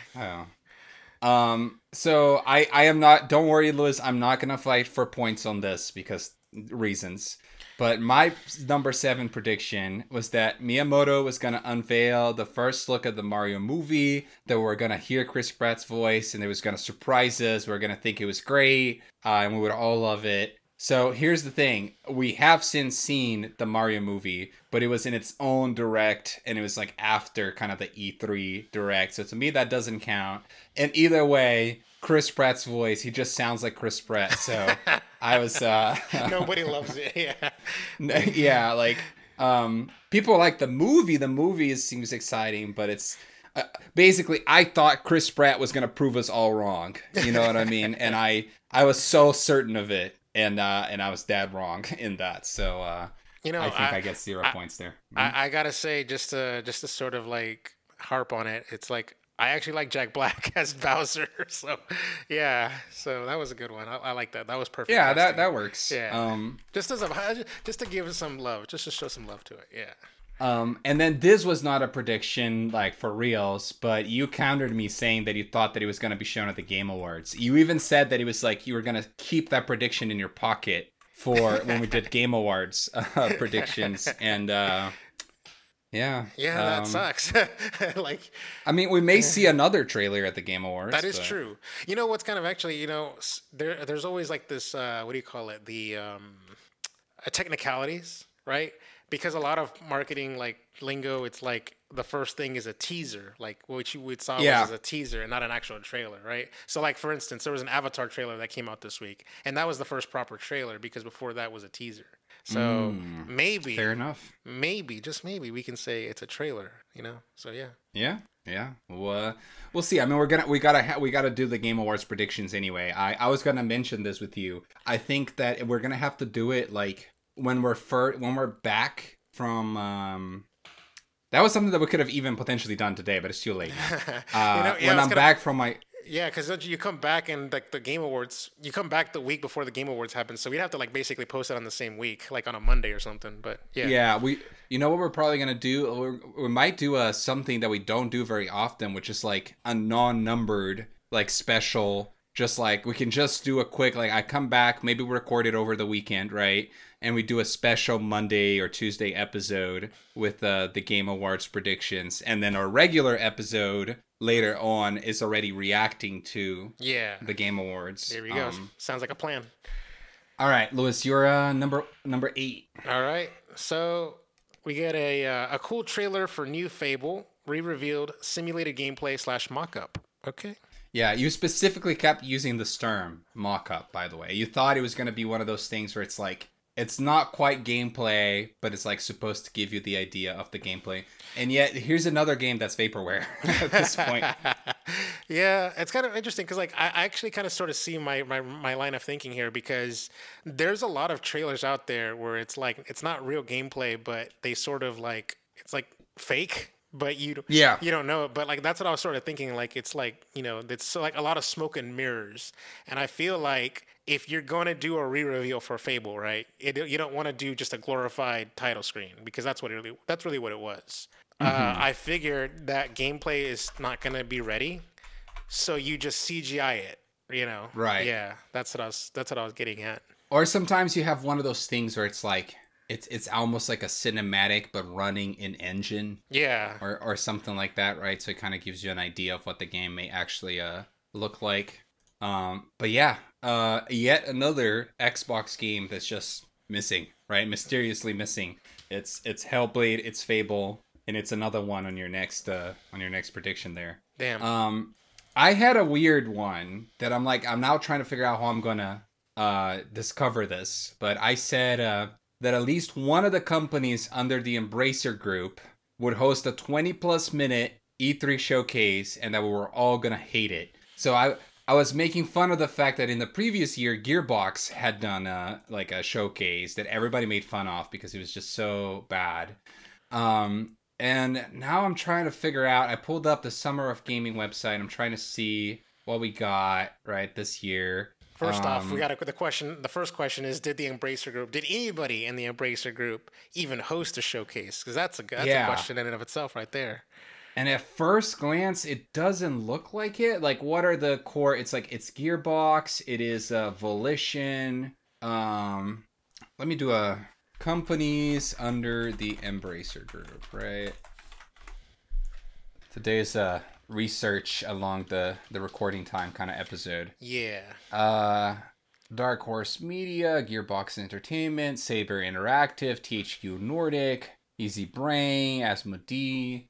Oh. Um, so I I am not don't worry, Liz, I'm not gonna fight for points on this because reasons. But my number seven prediction was that Miyamoto was gonna unveil the first look at the Mario movie, that we're gonna hear Chris Pratt's voice and it was gonna surprise us, we are gonna think it was great, uh, and we would all love it. So here's the thing. We have since seen the Mario movie, but it was in its own direct and it was like after kind of the E3 direct. So to me that doesn't count. And either way, Chris Pratt's voice, he just sounds like Chris Pratt. So [LAUGHS] I was uh Nobody loves it. Yeah. [LAUGHS] yeah, like um people like the movie. The movie is, seems exciting, but it's uh, basically I thought Chris Pratt was going to prove us all wrong. You know what I mean? [LAUGHS] And I I was so certain of it and uh and I was dead wrong in that. So uh You know, I think I, get 0 I- points there. I, I gotta say, just to just to sort of like harp on it, it's like I actually like Jack Black [LAUGHS] as Bowser. [LAUGHS] So yeah, so that was a good one. I, I like that. That was perfect. yeah, that that works. Yeah. Um just as a [LAUGHS] just to give some love, just to show some love to it. Yeah. Um, and then this was not a prediction like for reals, but you countered me saying that you thought that it was going to be shown at the Game Awards. You even said that it was like you were going to keep that prediction in your pocket for when we did Game Awards uh, predictions, and uh, yeah, Yeah, that um, sucks. [LAUGHS] like I mean, we may see [LAUGHS] another trailer at the Game Awards. that is but- true. You know what's kind of actually, you know, there there's always like this uh what do you call it? The um uh, technicalities, right? Because a lot of marketing like lingo, it's like the first thing is a teaser, like what you would saw Yeah. was as a teaser and not an actual trailer, right? So like for instance, there was an Avatar trailer that came out this week, and that was the first proper trailer because before that was a teaser. So maybe Mm. Fair enough. maybe just maybe we can say it's a trailer, you know? So yeah. Yeah, yeah. Well, uh, we'll see. I mean, we're gonna we gotta ha- we gotta do the Game Awards predictions anyway. I I was gonna mention this with you. I think that we're gonna have to do it like when we're fir- when we're back from. um That was something that we could have even potentially done today, but it's too late. [LAUGHS] Uh, You know, yeah, when I'm gonna- back from my Yeah, because you come back and like the Game Awards, you come back the week before the Game Awards happen, so we'd have to like basically post it on the same week, like on a Monday or something. But yeah, Yeah, we. You know what we're probably gonna do? Uh, we're, we might do a something that we don't do very often, which is like a non-numbered like special. Just like we can just do a quick like I come back, maybe we record it over the weekend, right? And we do a special Monday or Tuesday episode with uh, the Game Awards predictions, and then our regular episode later on is already reacting to yeah. the Game Awards. There we go. Um, Sounds like a plan. all right, Lewis, you're uh, number number eight. All right, so we get a uh, a cool trailer for new Fable, re-revealed simulated gameplay slash mock-up. Okay. Yeah, you specifically kept using the term mock-up, by the way. You thought it was going to be one of those things where it's like it's not quite gameplay, but it's like supposed to give you the idea of the gameplay. And yet, here's another game that's vaporware [LAUGHS] at this point. [LAUGHS] yeah, it's kind of interesting because like I, I actually kind of sort of see my, my my line of thinking here because there's a lot of trailers out there where it's like it's not real gameplay, but they sort of like it's like fake but you yeah. you don't know it. But like that's what i was sort of thinking like it's like you know it's like a lot of smoke and mirrors. And i feel like if you're going to do a re-reveal for fable right it, you don't want to do just a glorified title screen because that's what it really that's really what it was. Uh, mm-hmm. uh, i figured that gameplay is not going to be ready so you just cgi it you know? Right. Yeah that's what i was that's what i was getting at. Or sometimes you have one of those things where it's like it's it's almost like a cinematic but running in engine yeah. or or something like that right? So it kind of gives you an idea of what the game may actually uh look like. Um but yeah uh yet another xbox game that's just missing right? Mysteriously missing. It's it's hellblade it's fable and it's another one on your next uh on your next prediction there. Damn. Um i had a weird one that i'm like i'm now trying to figure out how i'm gonna uh discover this but i said uh that at least one of the companies under the Embracer Group would host a 20 plus minute E3 showcase and that we were all gonna hate it. So I I was making fun of the fact that in the previous year Gearbox had done a like a showcase that everybody made fun of because it was just so bad. Um and now I'm trying to figure out I pulled up the Summer of Gaming website. I'm trying to see what we got right this year. First um, off, we um, got the question. The first question is: Did the Embracer Group? Did anybody in the Embracer Group even host a showcase? Because that's a that's yeah. a question in and of itself, right there. And at first glance, it doesn't look like it. Like, what are the core? It's like it's Gearbox. It is uh, Volition. Um, let me do a companies under the Embracer Group. Right. Today's uh research along the the recording time kind of episode. Yeah. Uh Dark Horse Media, Gearbox Entertainment, Saber Interactive, THQ Nordic, Easybrain, Asmodee.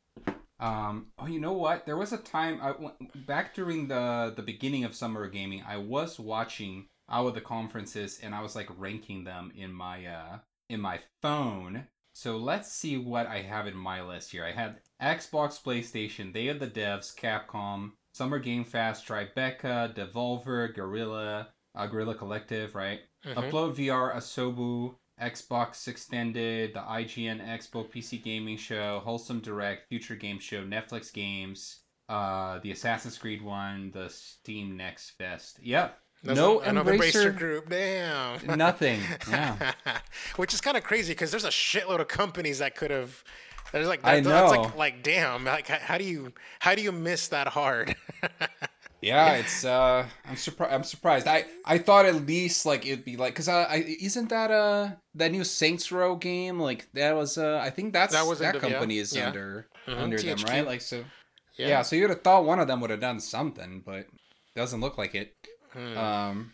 Um, oh, you know what? There was a time I went, back during the the beginning of summer gaming. I was watching all of the conferences and I was like ranking them in my uh in my phone. So let's see what I have in my list here. I had Xbox, PlayStation, they are the devs, Capcom, Summer Game Fest, Tribeca, Devolver, Guerrilla, uh, Guerrilla Collective, right? Mm-hmm. Upload VR, Asobo, Xbox Extended, the IGN Expo PC Gaming Show, Wholesome Direct, Future Game Show, Netflix Games, uh, the Assassin's Creed one, the Steam Next Fest. Yep. no Embracer, Embracer group. Damn. Nothing. [LAUGHS] Yeah. Which is kind of crazy because there's a shitload of companies that could have there's like that, I know. That's like, like damn. Like how do you how do you miss that hard? [LAUGHS] yeah, it's uh I'm surprised I'm surprised. I I thought at least like it'd be like cuz I, I isn't that uh that new Saints Row game like that was uh I think that's that, was that company yeah. is yeah. under mm-hmm. under THQ. them, right? Like so yeah. yeah, so you'd have thought one of them would have done something, but doesn't look like it. Hmm. Um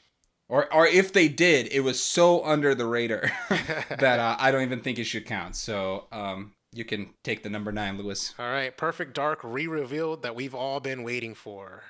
or or if they did, it was so under the radar [LAUGHS] [LAUGHS] that uh, I don't even think it should count. So um, you can take the number nine, Lewis. All right, Perfect Dark re-revealed that we've all been waiting for.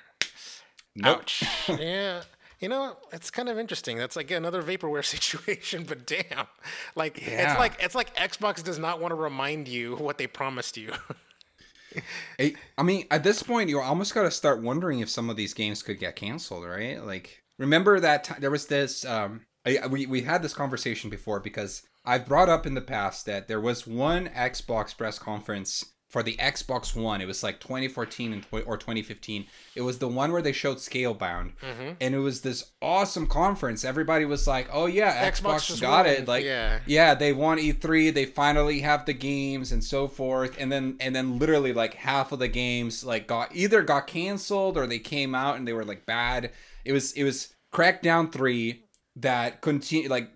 Nope. Ouch. [LAUGHS] yeah. You know, it's kind of interesting. That's like another vaporware [LAUGHS] situation, but damn, like yeah. it's like it's like Xbox does not want to remind you what they promised you. [LAUGHS] I mean, at this point, you almost got to start wondering if some of these games could get canceled, right? Like, remember that t- there was this. Um, I, we we had this conversation before because I've brought up in the past that there was one Xbox press conference for the Xbox One. It was like 2014 and or 2015. It was the one where they showed Scalebound, mm-hmm. and it was this awesome conference. Everybody was like, "Oh yeah, Xbox, Xbox got won. it! Like, yeah. yeah, they won E3. They finally have the games and so forth." And then and then literally like half of the games like got either got canceled or they came out and they were like bad. It was it was Crackdown three that continue like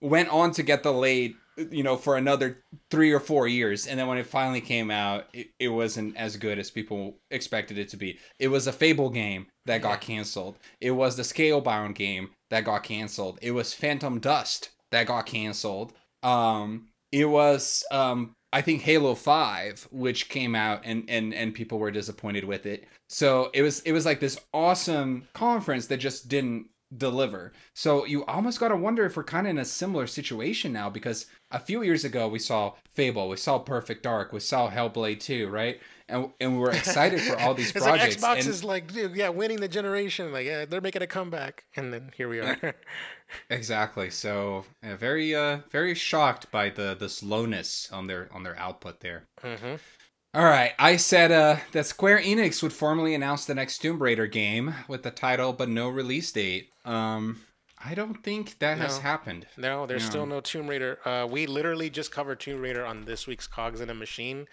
went on to get delayed you know for another three or four years and then when it finally came out it, it wasn't as good as people expected it to be. It was a fable game that got canceled. It was the scalebound game that got canceled. It was phantom dust that got canceled. Um it was um i think halo 5 which came out and and and people were disappointed with it. So it was it was like this awesome conference that just didn't deliver. So you almost got to wonder if we're kind of in a similar situation now because a few years ago we saw Fable, we saw Perfect Dark, we saw Hellblade 2, right? And and we were excited for all these [LAUGHS] projects. like Xbox and- is like, dude, yeah, winning the generation. Like, yeah, they're making a comeback, and then here we are. [LAUGHS] Exactly. So uh, very uh very shocked by the the slowness on their on their output there. hmm All right, I said uh that Square Enix would formally announce the next Tomb Raider game with the title but no release date. Um I don't think that has happened. No, there's Yeah. still no Tomb Raider. Uh, we literally just covered Tomb Raider on this week's Cogs in a Machine,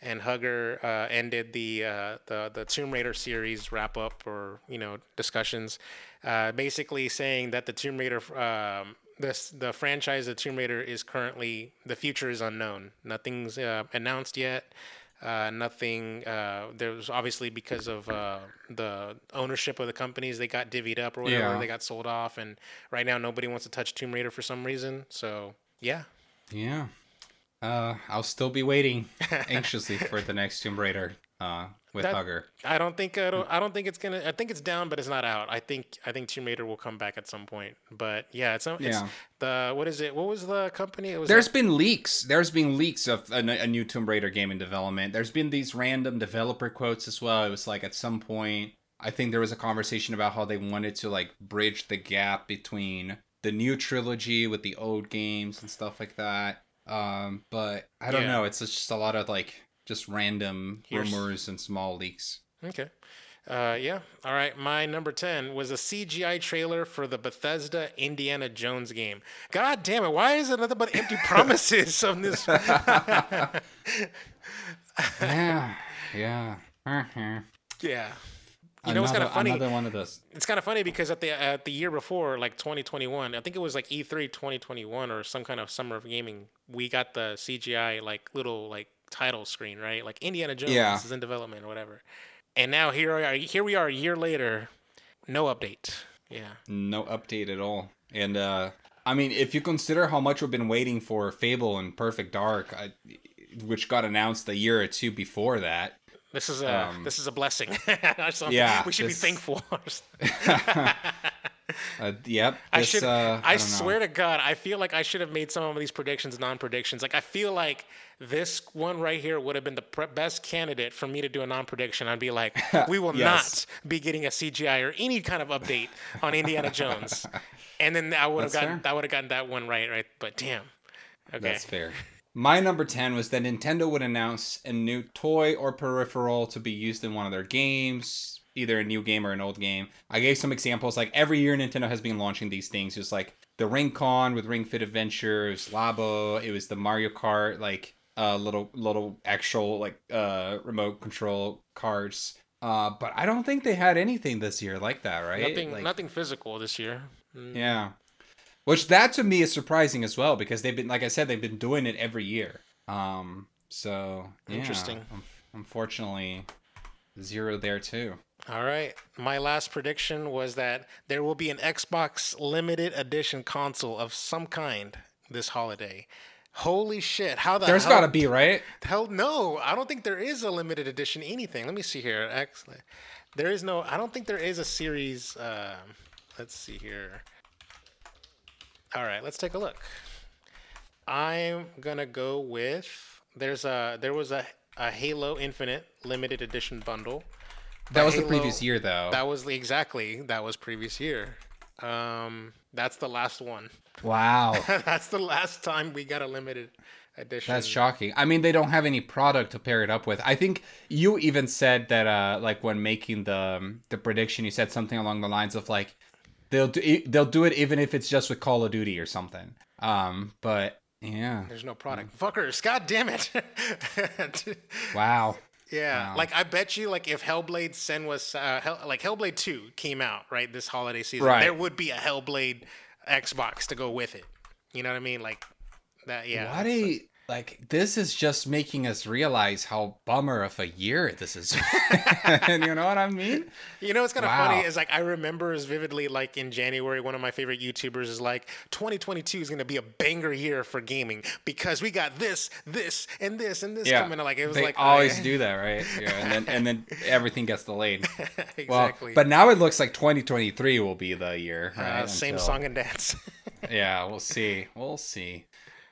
and Hugger uh, ended the uh, the the Tomb Raider series wrap up or you know discussions, uh, basically saying that the Tomb Raider um, this the franchise of Tomb Raider is currently the future is unknown. Nothing's uh, announced yet. Uh, nothing. Uh, there was obviously because of uh, the ownership of the companies, they got divvied up or whatever. Yeah. They got sold off, and right now nobody wants to touch Tomb Raider for some reason. So yeah, Yeah. Uh I'll still be waiting [LAUGHS] anxiously for the next Tomb Raider uh with That- Hugger. I don't think I don't, I don't think it's gonna. I think it's down, but it's not out. I think I think Tomb Raider will come back at some point. But yeah, it's, it's Yeah. the what is it? What was the company? It was There's been leaks. There's been leaks of a new Tomb Raider game in development. There's been these random developer quotes as well. It was like at some point, I think there was a conversation about how they wanted to like bridge the gap between the new trilogy with the old games and stuff like that. Um, but I don't Yeah. know. It's just a lot of like just random Here's- rumors and small leaks. Okay. Uh, yeah. All right. My number 10 was a CGI trailer for the Bethesda Indiana Jones game. God damn it. Why is it nothing but empty [LAUGHS] promises on this? [LAUGHS] [LAUGHS] yeah, yeah. Yeah. You know it's kind of Another- funny? Another one of those. It's kind of funny because at the at the year before, like 2021, I think it was like E E3 2021 or some kind of summer of gaming, we got the CGI like little like title screen, right? Like Indiana Jones Yeah. is in development or whatever. And now here we are. Here we are a year later, no update. Yeah. No update at all. And uh I mean, if you consider how much we've been waiting for Fable and Perfect Dark, I, which got announced a year or two before that. This is a Um, this is a blessing. [LAUGHS] Yeah, we should this- be thankful. [LAUGHS] [LAUGHS] Uh, yep. I this, should. Uh, I, know. swear to God, I feel like I should have made some of these predictions non-predictions. Like I feel like this one right here would have been the pre- best candidate for me to do a non-prediction. I'd be like, [LAUGHS] we will Yes. not be getting a CGI or any kind of update on Indiana Jones, [LAUGHS] and then I would have gotten. fair. I would have gotten that one right. Right, but damn. Okay. That's fair. My number 10 was that Nintendo would announce a new toy or peripheral to be used in one of their games, either a new game or an old game. I gave some examples. Like every year, Nintendo has been launching these things. just like the Ring Con with Ring Fit Adventure, it was Labo, it was the Mario Kart, like uh, little, little actual, like uh, remote control cards. Uh, but I don't think they had anything this year like that, right? Nothing. Like- nothing physical this year. Mm. yeah. Which that to me is surprising as well because they've been like I said they've been doing it every year. Um so yeah, Interesting. un- Unfortunately zero there too. All right. My last prediction was that there will be an Xbox limited edition console of some kind this holiday. Holy shit. How the there's got to be, right? hell no. I don't think there is a limited edition anything. Let me see here. Excellent. There is no I don't think there is a series um let's see here. All right, let's take a look. I'm going to go with there's a there was a a Halo Infinite limited edition bundle. That was the previous year though. That was exactly that was previous year. Um, that's the last one. wow. [LAUGHS] that's the last time we got a limited edition. That's shocking. I mean, they don't have any product to pair it up with. I think you even said that, uh, like when making the um, the prediction, you said something along the lines of like, they'll do they'll do it even if it's just with Call of Duty or something. Um, but yeah, There's no product. Fuckers, god damn it. [LAUGHS] wow. Yeah, Wow. like I bet you, like if Hellblade Senua, uh, Hell, like Hellblade Two came out right this holiday season, Right. there would be a Hellblade Xbox to go with it. You know what I mean? Like that. Yeah. what a like this is just making us realize how bummer of a year this is. and [LAUGHS] [LAUGHS] you know what I mean? You know what's kind of Wow. funny is like I remember as vividly like in January, one of my favorite YouTubers is like 2022 is gonna be a banger year for gaming because we got this, this, and this and this Yeah, coming. Like it was they like always I- do that, right? Yeah, and then and then [LAUGHS] everything gets delayed. exactly. Well, but now it looks like 2023 will be the year, right? uh, same Until- song and dance. yeah, we'll see. We'll see.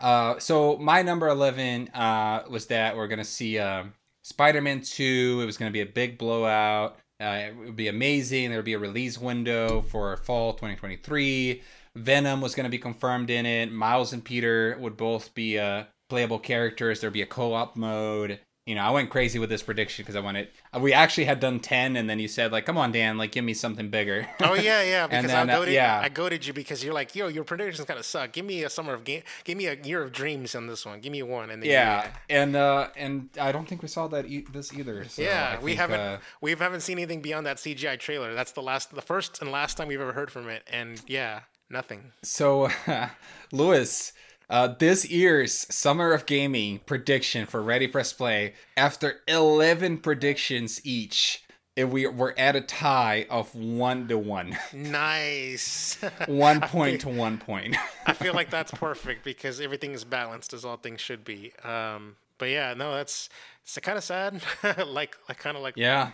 Uh, so my number 11 uh, was that we're gonna see um, Spider-Man 2. It was gonna be a big blowout. Uh, it would be amazing. There would be a release window for fall 2023. Venom was gonna be confirmed in it. Miles and Peter would both be uh, playable characters. There'd be a co-op mode. You know, I went crazy with this prediction because I wanted. uh, We actually had done 10, and then you said like, "Come on, Dan, like give me something bigger." Oh yeah, yeah. [LAUGHS] Because then, I uh, goaded, yeah. I goaded you because you're like, yo, your predictions kind of suck. Give me a summer of game. Give me a year of dreams on this one. Give me one. And then Yeah, and uh, and I don't think we saw that e- this either. So Yeah, we haven't uh, we haven't seen anything beyond that CGI trailer. That's the last, the first and last time we've ever heard from it. And yeah, nothing. so, [LAUGHS] Lewis, uh, this year's Summer of Gaming prediction for Ready Press Play, after eleven predictions each, if we we're at a tie of one to one, Nice. [LAUGHS] one point to one point. I [LAUGHS] feel like that's perfect because everything is balanced as all things should be. Um, but yeah, no, that's it's kind of sad. [LAUGHS] like, like kind of like yeah,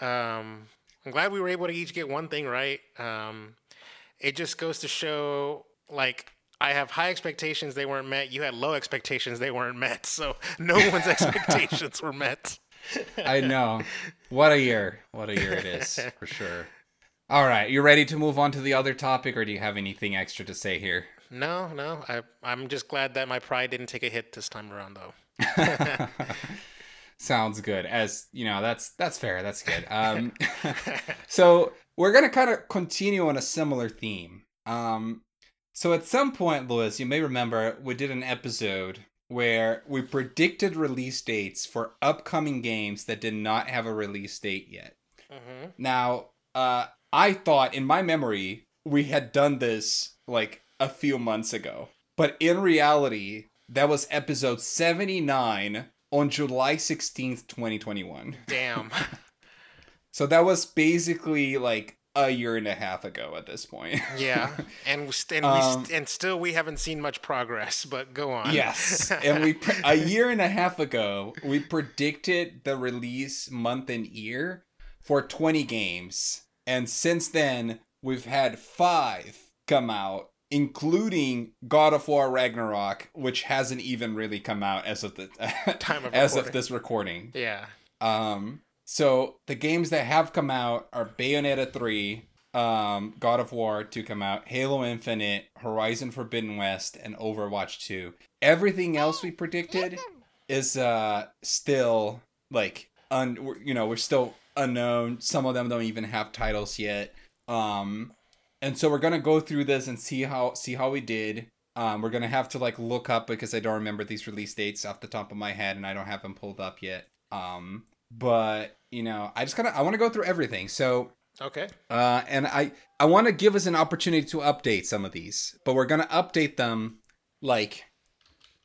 Um, I'm glad we were able to each get one thing right. Um, it just goes to show, like, I have high expectations, they weren't met. You had low expectations, they weren't met. So no one's [LAUGHS] expectations were met. I know. What a year! What a year it is for sure. All right, you ready to move on to the other topic, or do you have anything extra to say here? No, no. I, I'm just glad that my pride didn't take a hit this time around, though. [LAUGHS] Sounds good. As you know, that's that's fair. That's good. Um, [LAUGHS] so we're gonna kind of continue on a similar theme. Um, so at some point, Lewis, you may remember we did an episode where we predicted release dates for upcoming games that did not have a release date yet. hmm Now, uh, I thought in my memory we had done this like a few months ago, but in reality, that was episode 79 on July 16th, 2021. Damn. [LAUGHS] So that was basically like a year and a half ago at this point. [LAUGHS] yeah. And, and, we Um, and still we haven't seen much progress, but go on. yes. [LAUGHS] And we a year and a half ago, we predicted the release month and year for 20 games. And since then, we've had 5 come out including God of War Ragnarok, which hasn't even really come out as of the [LAUGHS] Time of as of this recording. Yeah. Um, so the games that have come out are Bayonetta 3, um, God of War to come out, Halo Infinite, Horizon Forbidden West, and Overwatch 2. Everything else we predicted is uh still like un you know, we're still unknown. Some of them don't even have titles yet. Um and so we're gonna go through this and see how see how we did. Um, we're gonna have to like look up because I don't remember these release dates off the top of my head, and I don't have them pulled up yet. Um, but you know, I just kind of I want to go through everything. So, Okay. uh, and I I want to give us an opportunity to update some of these, but we're gonna update them like.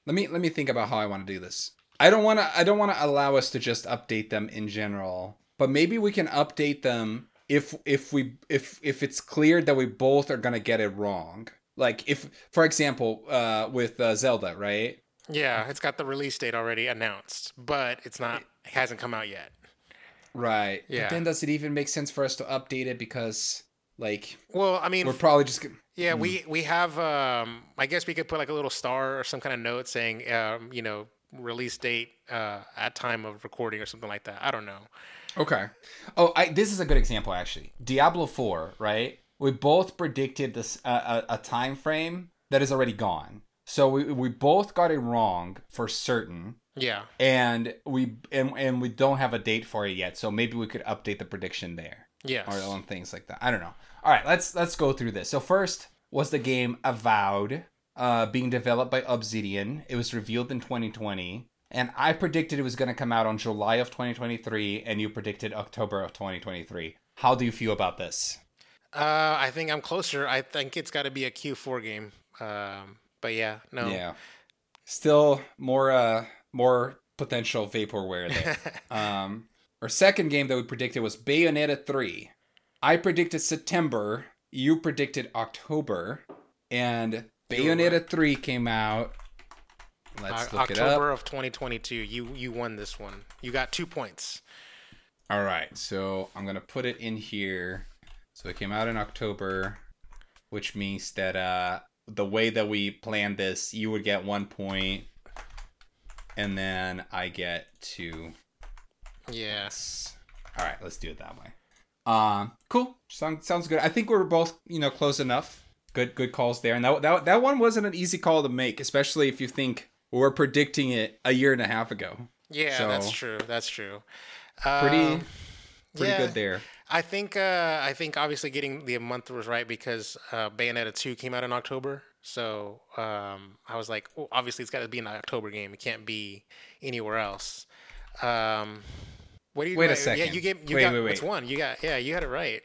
Let me let me think about how I want to do this. I don't want to I don't want to allow us to just update them in general, but maybe we can update them if if we if if it's clear that we both are gonna get it wrong. Like if, for example, uh, with uh, Zelda, right? Yeah, it's got the release date already announced, but it's not. It hasn't come out yet. Right. Yeah. But then does it even make sense for us to update it because like Well, I mean, we're probably just yeah, we we have. Um, I guess we could put like a little star or some kind of note saying, um, you know, release date uh, at time of recording or something like that. I don't know. Okay. Oh, I this is a good example actually. Diablo 4, right? We both predicted this uh, a, a time frame that is already gone. So we we both got it wrong for certain. Yeah. And we and, and we don't have a date for it yet. So maybe we could update the prediction there. Yes. or on things like that. I don't know. All right, let's let's go through this. So first was the game Avowed, uh, being developed by Obsidian. It was revealed in 2020, and I predicted it was going to come out on July of 2023, and you predicted October of 2023. How do you feel about this? Uh, I think I'm closer. I think it's got to be a Q4 game. Um, but yeah, no, Yeah, Still more uh more potential vaporware there. [LAUGHS] um, our second game that we predicted was Bayonetta 3. I predicted September. You predicted October. And Bayonetta 3 came out. Let's O- look it October up. of 2022. You you won this one. You got two points. All right. So I'm going to put it in here. So it came out in October, which means that uh, the way that we planned this, you would get one point, and then I get to. Yes. All right, let's do it that way. Um, cool. Sounds sounds good. I think we're both you know close enough. Good good calls there, and that that that one wasn't an easy call to make, especially if you think we're predicting it a year and a half ago. Yeah, So- that's true. That's true. Pretty Um, pretty yeah. good there. I think uh, I think obviously getting the month was right because uh, Bayonetta 2 came out in October. So um, I was like, oh, obviously it's got to be an October game. It can't be anywhere else. Um, what do you? Wait a Yeah, second. you gave. You Wait, got, wait, wait. one? You got. Yeah, you had it right.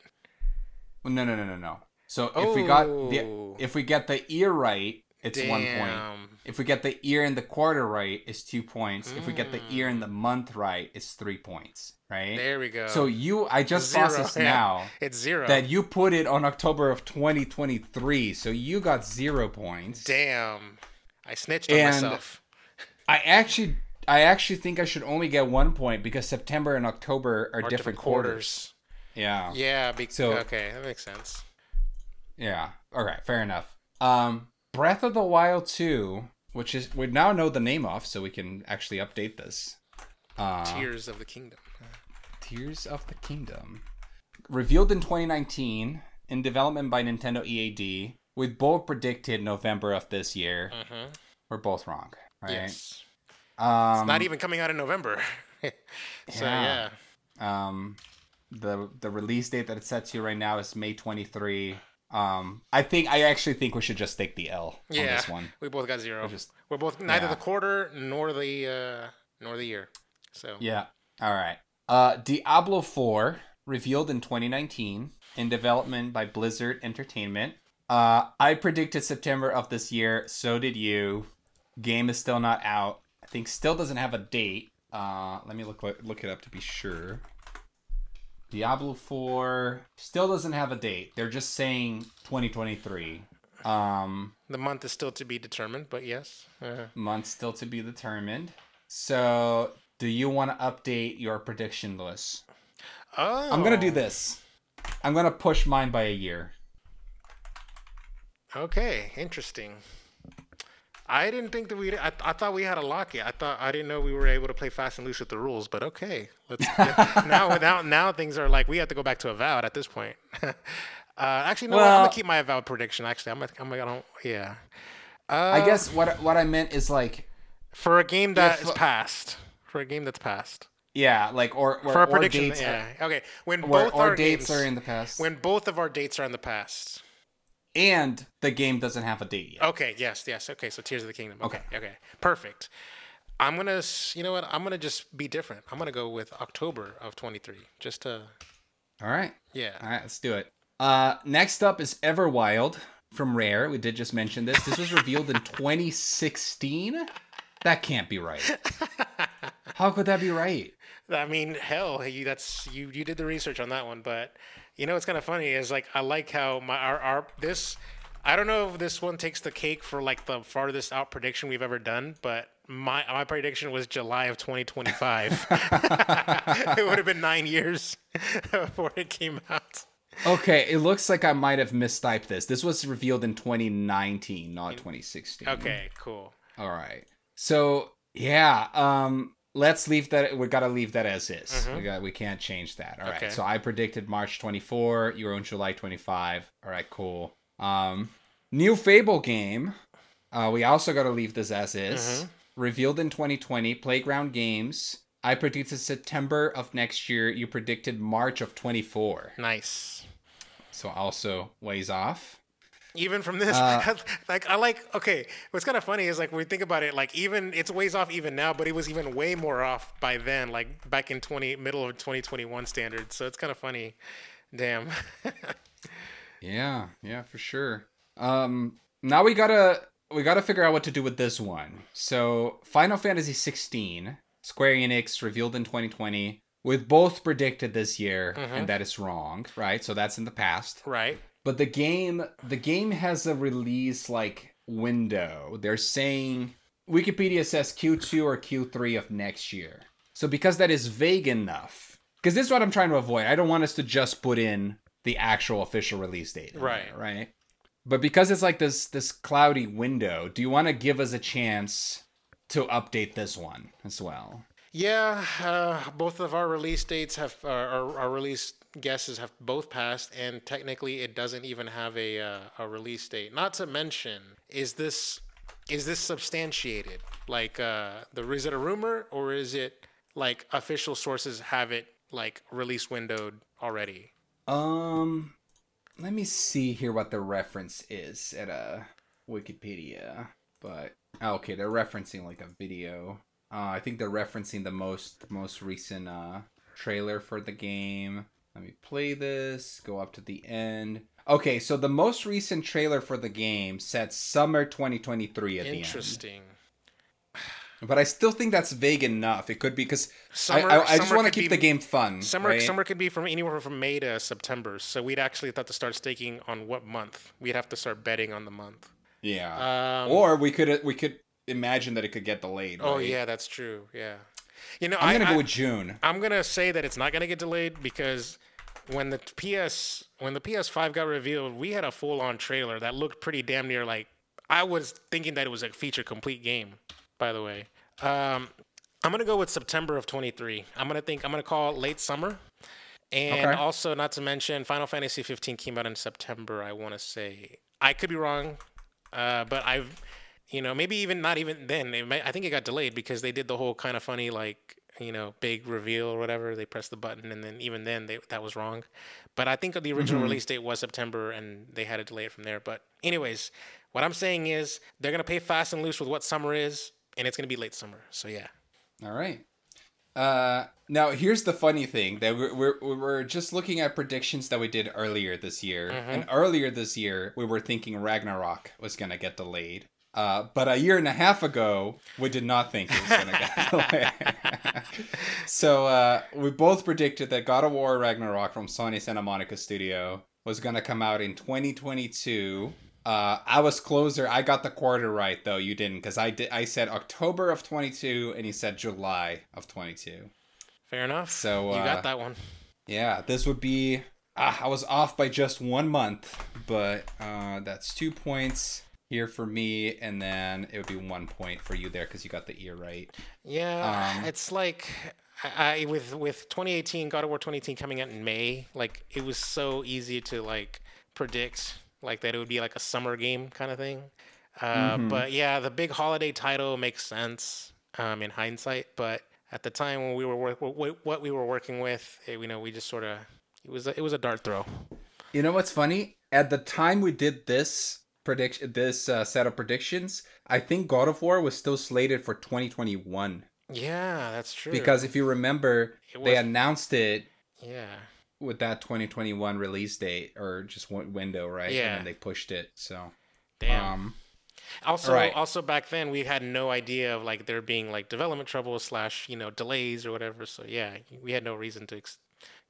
Well, no no no no no. So if we got the Oh. if we get the ear right, it's one point. If we get the year and the quarter right, it's two points. If we get the year and the month right, it's three points. Right. There we go. So you, I just Zero, processed yeah. [LAUGHS] now it's zero. that you put it on October of 2023. So you got zero points. Damn. I snitched on And- myself. I actually, I actually think I should only get one point because September and October are, Or different, quarters. Yeah. Yeah. Be- So- okay, that makes sense. Yeah. All right. Fair enough. Um, Breath of the Wild 2, which is we now know the name of, so we can actually update this. Uh, Tears of the Kingdom. Tears of the Kingdom. Revealed in 2019, in development by Nintendo EAD. We both predicted November of this year. Mm-hmm. We're both wrong, right? Yes. Um, It's not even coming out in November. [LAUGHS] so Yeah. yeah. um, the the release date that it's set to right now is May 23. Um, I think I actually think we should just take the L on this one. We both got 0 We're just We're both neither yeah. the quarter nor the uh nor the year. So yeah. All right. Uh, Diablo 4 revealed in 2019 in development by Blizzard Entertainment. Uh, I predicted September of this year. So did you. Game is still not out. I think still doesn't have a date. Uh, let me look look it up to be sure. Diablo 4 still doesn't have a date. They're just saying 2023. Um, the month is still to be determined, but yes. Uh, month still to be determined. So, do you want to update your prediction, Lewis? oh. I'm gonna do this. I'm gonna push mine by a year. Okay, interesting. I didn't think that we. I, I thought we had a lock it. I thought I didn't know we were able to play fast and loose with the rules. But okay, let's [LAUGHS] now. Now, now things are like we have to go back to avowed at this point. [LAUGHS] uh, actually, no. I'm gonna keep my avowed prediction. Actually, I'm gonna. I'm gonna. I don't, yeah. Uh, I guess what what I meant is like, for a game that if- is past. For a game that's past. yeah, like or or, For a prediction. dates, yeah. Okay. When or, both or our dates games, are in the past, when both of our dates are in the past. And the game doesn't have a date yet. Okay, yes, yes. Okay, so Tears of the Kingdom. Okay, okay. Perfect. I'm going to you know what? I'm going to just be different. I'm going to go with October of 23 just to All right, yeah. all right, let's do it. Uh, next up is Everwild from Rare. We did just mention this. This was revealed in [LAUGHS] 2016. That can't be right. How could that be right? [LAUGHS] I mean, hell, you that's you you did the research on that one, but you know what's kind of funny is like I like how my our, our this I don't know if this one takes the cake for like the farthest out prediction we've ever done, but my my prediction was July of 2025. [LAUGHS] [LAUGHS] it would have been 9 years [LAUGHS] before it came out. Okay, it looks like I might have mistyped this. This was revealed in 2019, not 2016. Okay, cool. All right. So yeah, um, let's leave that. We gotta leave that as is. We got. We can't change that. All right. Okay. So I predicted March 24. You were on July 25. All right. Cool. Um, new Fable game. Uh, we also gotta leave this as is. Revealed in 2020. Playground Games. I predicted September of next year. You predicted March of 24. Nice. So also ways off. Even from this, Uh, [LAUGHS] like I like. Okay, what's kind of funny is like when we think about it, like even it's ways off even now, but it was even way more off by then, like back in twenty middle of 2021 standards. So it's kind of funny. Damn. [LAUGHS] Yeah, yeah, for sure. Um, now we gotta we got to figure out what to do with this one. So, Final Fantasy 16, Square Enix revealed in 2020, with both predicted this year, Mhm. and that is wrong, right? So that's in the past. Right. But the game, the game has a release like window. They're saying Wikipedia says Q2 or Q3 of next year. So because that is vague enough, because this is what I'm trying to avoid. I don't want us to just put in the actual official release date. Right. there, right. But because it's like this this cloudy window, do you want to give us a chance to update this one as well? Yeah, uh, both of our release dates have uh, our, our release guesses have both passed, and technically, it doesn't even have a uh, a release date. Not to mention, is this is this substantiated? Like, uh, the is it a rumor or is it like official sources have it like release windowed already? Um, let me see here what the reference is at uh, Wikipedia. But oh, okay, they're referencing like a video. Uh, I think they're referencing the most most recent uh trailer for the game. Let me play this. Go up to the end. Okay, so the most recent trailer for the game said summer 2023 at the end. Interesting. But I still think that's vague enough. It could be because I, I, I just want to keep be- the game fun. Summer right? summer could be from anywhere from May to September. So we'd actually have to start staking on what month. We'd have to start betting on the month. Yeah. Um, or we could we could imagine that it could get delayed. Oh right? yeah, that's true. Yeah. You know, I'm gonna I, go with June. I'm gonna say that it's not gonna get delayed because when the PS when the PS5 got revealed, we had a full on trailer that looked pretty damn near like I was thinking that it was a feature complete game. By the way, um, I'm gonna go with September of 23. I'm gonna think I'm gonna call it late summer. And Okay. also, not to mention, Final Fantasy 15 came out in September. I want to say I could be wrong, uh, but I've, you know, maybe even not even then. I think it got delayed because they did the whole kind of funny like you know big reveal or whatever. They pressed the button and then even then they, that was wrong. But I think the original Mhm. release date was September and they had to delay it from there. But anyways, what I'm saying is they're gonna pay fast and loose with what summer is, and it's gonna be late summer. So yeah. All right. Uh, now here's the funny thing that we're, we're we're just looking at predictions that we did earlier this year, Mm-hmm. and earlier this year we were thinking Ragnarok was gonna get delayed. Uh, but a year and a half ago, we did not think it was gonna get delayed. [LAUGHS] so uh, we both predicted that God of War Ragnarok from Sony Santa Monica Studio was gonna come out in 2022. Uh, I was closer. I got the quarter right though. You didn't, because I did. I said October of 22, and you said July of 22. Fair enough. So, you uh, got that one. Yeah, this would be. Uh, I was off by just one month, but uh, that's two points here for me, and then it would be one point for you there because you got the ear right. Yeah, Um, it's like I, I with with 2018 God of War 2018 coming out in May, like it was so easy to like predict like that it would be like a summer game kind of thing. Uh, Mhm. But yeah, the big holiday title makes sense um, in hindsight. But at the time when we were work, what what we were working with, it, you know, we just sort of it was a, it was a dart throw. You know what's funny? At the time we did this prediction, this uh, set of predictions, I think God of War was still slated for 2021 Yeah, that's true. because if you remember, It they announced it yeah, with that 2021 release date or just one window, right? Yeah. And then they pushed it. So, damn. um, Also, Right. also back then we had no idea of like there being like development trouble slash you know delays or whatever. So yeah, we had no reason to, ex-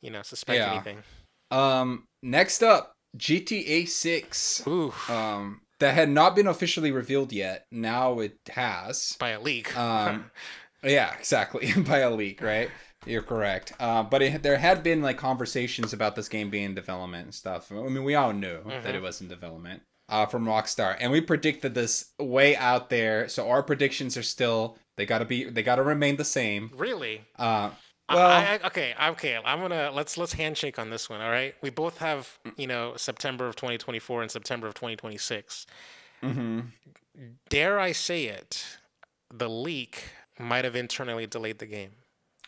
you know, suspect Yeah. anything. um, next up, GTA 6. Ooh, Um, that had not been officially revealed yet. Now it has. by a leak. [LAUGHS] Um, yeah, exactly. [LAUGHS] By a leak, right? You're correct. Uh, but it, there had been like conversations about this game being in development and stuff. I mean, we all knew that Mhm. it was in development uh, from Rockstar, and we predicted this way out there. So our predictions are still they gotta be they gotta remain the same. really? Uh, well, I, I, okay, okay. I'm gonna let's let's handshake on this one. All right, we both have you know September of 2024 and September of 2026. Mm-hmm. Dare I say it? The leak might have internally delayed the game.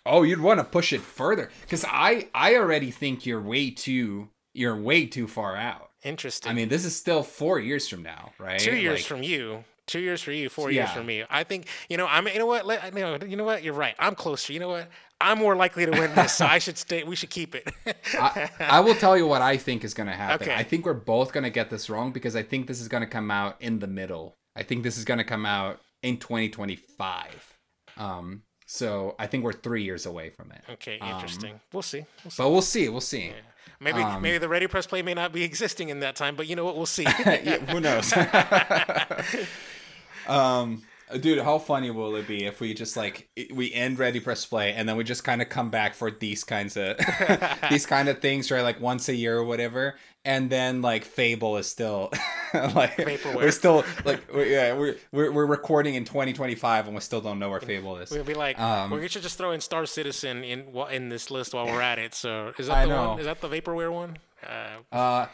oh, you'd want to push it further because I I already think you're way too you're way too far out. Interesting. I mean, this is still four years from now, right? two years Like- from you two years for you four years Yeah. for me i think you know i'm you know what let, you, know, you know what you're right i'm closer you know what i'm more likely to win this so i [LAUGHS] should stay we should keep it I, I will tell you what I think is going to happen. Okay. I think we're both going to get this wrong because I think this is going to come out in the middle I think this is gonna come out in 2025. Um, so I think we're three years away from it. Okay, Um, interesting. we'll see. We'll see. But we'll see. We'll see. Maybe um, maybe the Ready Press Play may not be existing in that time, but you know what? We'll see. [LAUGHS] Yeah, who knows? [LAUGHS] um, dude, how funny will it be if we just like we end Ready Press Play and then we just kind of come back for these kinds of [LAUGHS] these kind of things, right? Like once a year or whatever, and then like Fable is still [LAUGHS] like Vaporware. we're still like we're, yeah we're, we're we're recording in 2025 and we still don't know where Fable is. We'll be like, Um, we should just throw in Star Citizen in in this list while we're at it. So is that I the know. one? Is that the vaporware one? Uh, Uh,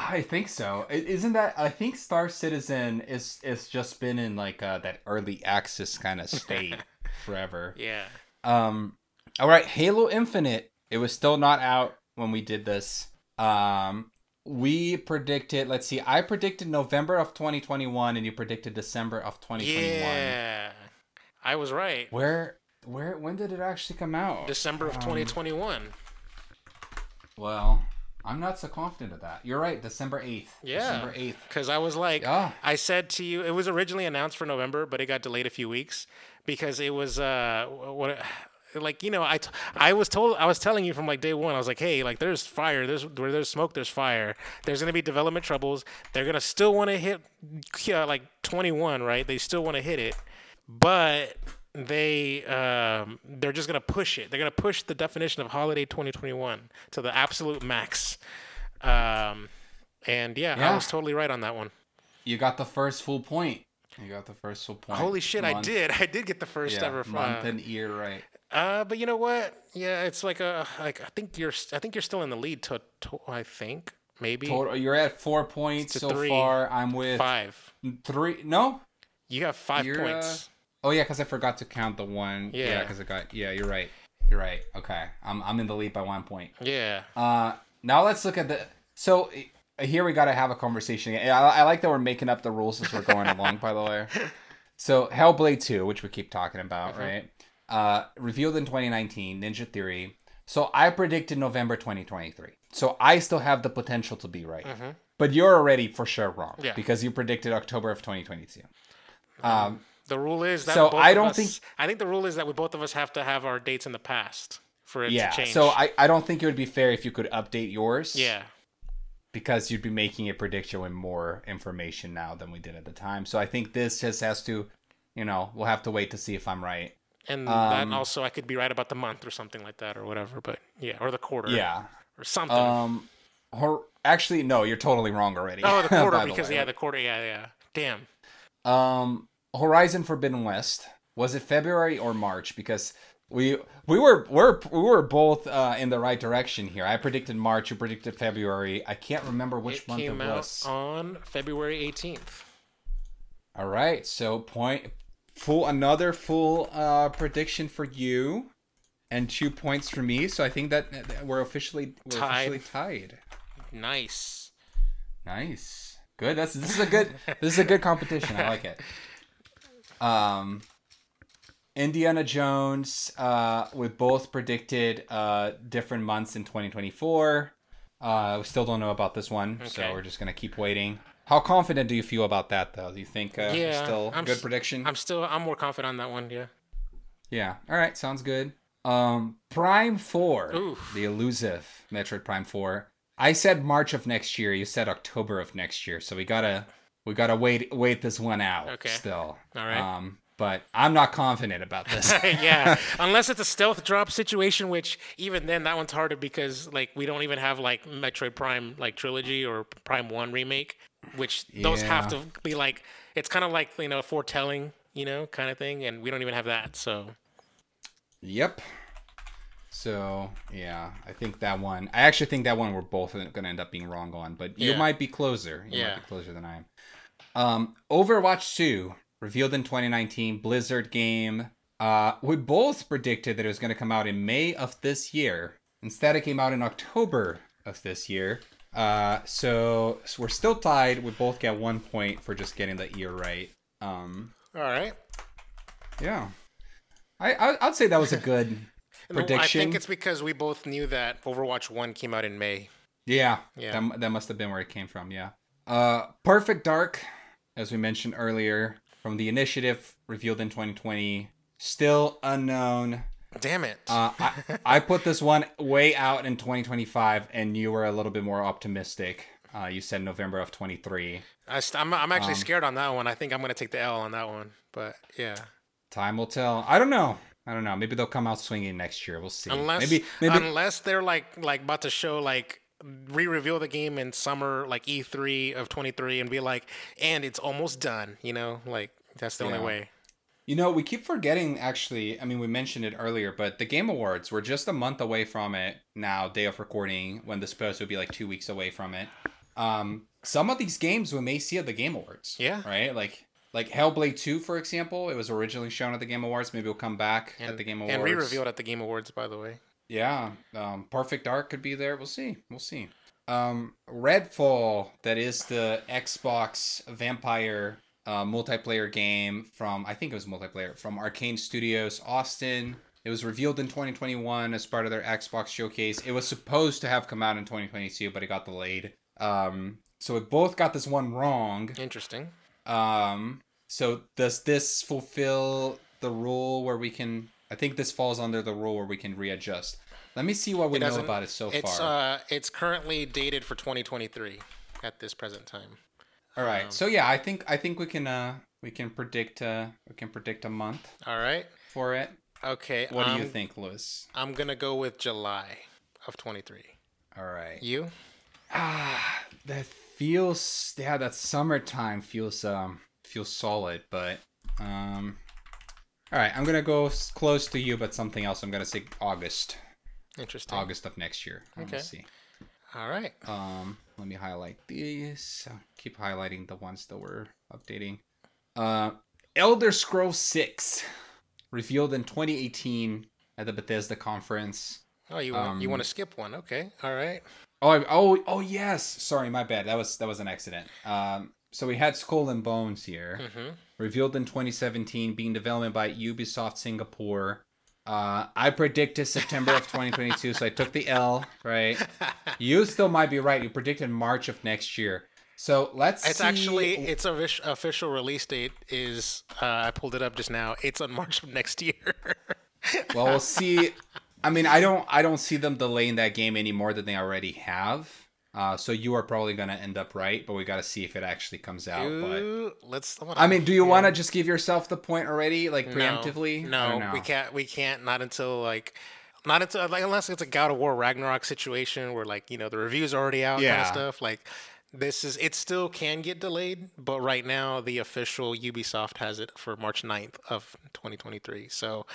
I think so. Isn't that? I think Star Citizen is is just been in like uh, that early access kind of state [LAUGHS] forever. yeah. Um, all right, Halo Infinite. It was still not out when we did this. Um, we predicted. Let's see. I predicted November of 2021, and you predicted December of 2021. Yeah. I was right. Where? Where? When did it actually come out? December of Um, 2021. Well, I'm not so confident of that. You're right. December 8th. Yeah. December 8th. Because I was like, Yeah. I said to you, it was originally announced for November, but it got delayed a few weeks because it was uh what. [SIGHS] Like you know, I, t- I was told I was telling you from like day one. I was like, hey, like there's fire. There's where there's smoke. There's fire. There's gonna be development troubles. They're gonna still want to hit, yeah, like 21, right? They still want to hit it, but they um, they're just gonna push it. They're gonna push the definition of holiday 2021 to the absolute max. Um, and yeah, I was totally right on that one. You got the first full point. You got the first full point. Holy shit, I did. [LAUGHS] I did get the first Yeah, ever month uh, and year right. uh, but you know what? Yeah, it's like a like I think you're I think you're still in the lead to, to I think maybe Total, you're at four points so three. far. I'm with five. three. No. You got 5 You're, points. Oh yeah, because I forgot to count the one. Yeah, Yeah. because I got. Yeah, you're right. You're right. Okay, I'm I'm in the lead by one point. yeah. Uh, now let's look at the. So uh, here we got to have a conversation. I, I like that we're making up the rules as we're going along. By the way, [LAUGHS] so Hellblade Two, which we keep talking about, Mm-hmm. right? Uh, revealed in 2019, Ninja Theory. So I predicted November 2023. So I still have the potential to be right, but you're already for sure wrong Mm-hmm. Yeah. because you predicted October of 2022. Um, The rule is that So both I don't us- think- I think the rule is that we both of us have to have our dates in the past for it yeah. to change. So I, I don't think it would be fair if you could update yours. yeah. because you'd be making a prediction with more information now than we did at the time. So I think this just has to, you know, we'll have to wait to see if I'm right. And Um, that also I could be right about the month or something like that or whatever, but yeah, or the quarter. Yeah. Or something. Um. Hor- actually, no, you're totally wrong already. oh, the [LAUGHS] quarter because way. yeah, the quarter. Yeah, yeah. Damn. Um, Horizon Forbidden West was it February or March? Because we we were we're we were both uh, in the right direction here. I predicted March. You predicted February. I can't remember which it month came it out was. on February 18th. All right, so point full another full uh prediction for you, and two points for me. So I think that that we're officially we're Tied. officially tied. Nice. Nice, good. That's this is a good this is a good competition. I like it. [LAUGHS] Um, Indiana Jones. Uh, we both predicted uh different months in 2024. Uh, we still don't know about this one, so we're just gonna keep waiting. How confident do you feel about that, though? Do you think uh, Yeah, still I'm good s- prediction? I'm still I'm more confident on that one. Yeah. Yeah. All right. Sounds good. Um, Prime Four, Oof. the elusive Metroid Prime Four. I said March of next year. You said October of next year. So we gotta we gotta wait wait this one out. Okay. Still. All right. Um, but I'm not confident about this. [LAUGHS] yeah, [LAUGHS] unless it's a stealth drop situation, which even then that one's harder because like we don't even have like Metroid Prime like trilogy or Prime One remake, which those have to be like it's kind of like you know a foretelling, you know, kind of thing, and we don't even have that. So yep. So yeah, I think that one. I actually think that one we're both gonna end up being wrong on, but you Yeah. might be closer. You Yeah. might be closer than I am. Um, Overwatch 2 revealed in 2019, Blizzard game. Uh, we both predicted that it was going to come out in May of this year. Instead, it came out in October of this year. Uh, so, so we're still tied. We both get one point for just getting the year right. Um, all right, yeah, I, I I'd say that was a good [LAUGHS] prediction. I think it's because we both knew that Overwatch One came out in May. Yeah, Yeah. That, that must have been where it came from. Yeah. Uh, Perfect Dark as we mentioned earlier, from the initiative revealed in 2020, still unknown. Damn it. Uh, I, I put this one way out in 2025, and you were a little bit more optimistic. Uh, you said November of 23. I st- I'm, I'm actually um, scared on that one. I think I'm going to take the L on that one. But yeah. Time will tell. I don't know. I don't know. Maybe they'll come out swinging next year. We'll see. Unless maybe maybe unless they're like like about to show like re-reveal the game in summer like E3 of 23 and be like and it's almost done, you know? Like that's the Yeah. only way. You know, we keep forgetting actually, I mean, we mentioned it earlier, but the Game Awards, we're just a month away from it now, day of recording, when the supposed would be like two weeks away from it. Um, some of these games we may see at the Game Awards. Yeah. Right? Like like Hellblade 2, for example, it was originally shown at the Game Awards. Maybe it'll come back And, at the Game Awards. and re-revealed at the Game Awards by the way. Yeah. Um, Perfect Dark could be there. We'll see. We'll see. Um, Redfall, that is the Xbox vampire uh, multiplayer game from, I think it was multiplayer, from Arkane Studios Austin. It was revealed in 2021 as part of their Xbox showcase. It was supposed to have come out in 2022, but it got delayed. Um, so we both got this one wrong. Interesting. Um, so does this fulfill the rule where we can? I think this falls under the rule where we can readjust. Let me see what we know about it so It's far. uh it's currently dated for 2023 at this present time. All right. um, So yeah, I think I think we can uh we can predict uh we can predict a month All right. for it. Okay. What do you um, think, Lewis? I'm going to go with July of 23. All right. You? Ah, that feels yeah, that summertime feels um feels solid, but um. All right, I'm gonna go s- close to you, but something else. I'm gonna say August, Interesting. August of next year. Okay. Let's see. All right. Um, let me highlight these. I'll keep highlighting the ones that we're updating. Uh, Elder Scrolls Six, revealed in 2018 at the Bethesda conference. Oh, you want, you Um, want to skip one? Okay. All right. Oh, I- oh, oh, yes. Sorry, my bad. That was that was an accident. Um, so we had Skull and Bones here, Mm-hmm. Revealed in 2017, being developed by Ubisoft Singapore. Uh, I predicted September of 2022, so I took the L. Right. [LAUGHS] You still might be right. You predicted March of next year. So let's. It's see- actually its official release date is uh, I pulled it up just now. It's on March of next year. [LAUGHS] Well, we'll see. I mean, I don't. I don't see them delaying that game any more than they already have. Uh, so you are probably gonna end up right, but we got to see if it actually comes out. But let's. I mean, do you yeah. want to just give yourself the point already, like preemptively? I No, don't we can't. We can't. Not until like, not until like unless it's a God of War Ragnarok situation where like you know the reviews are already out kind of stuff. Like this is it still can get delayed, but right now the official Ubisoft has it for March 9th of 2023. So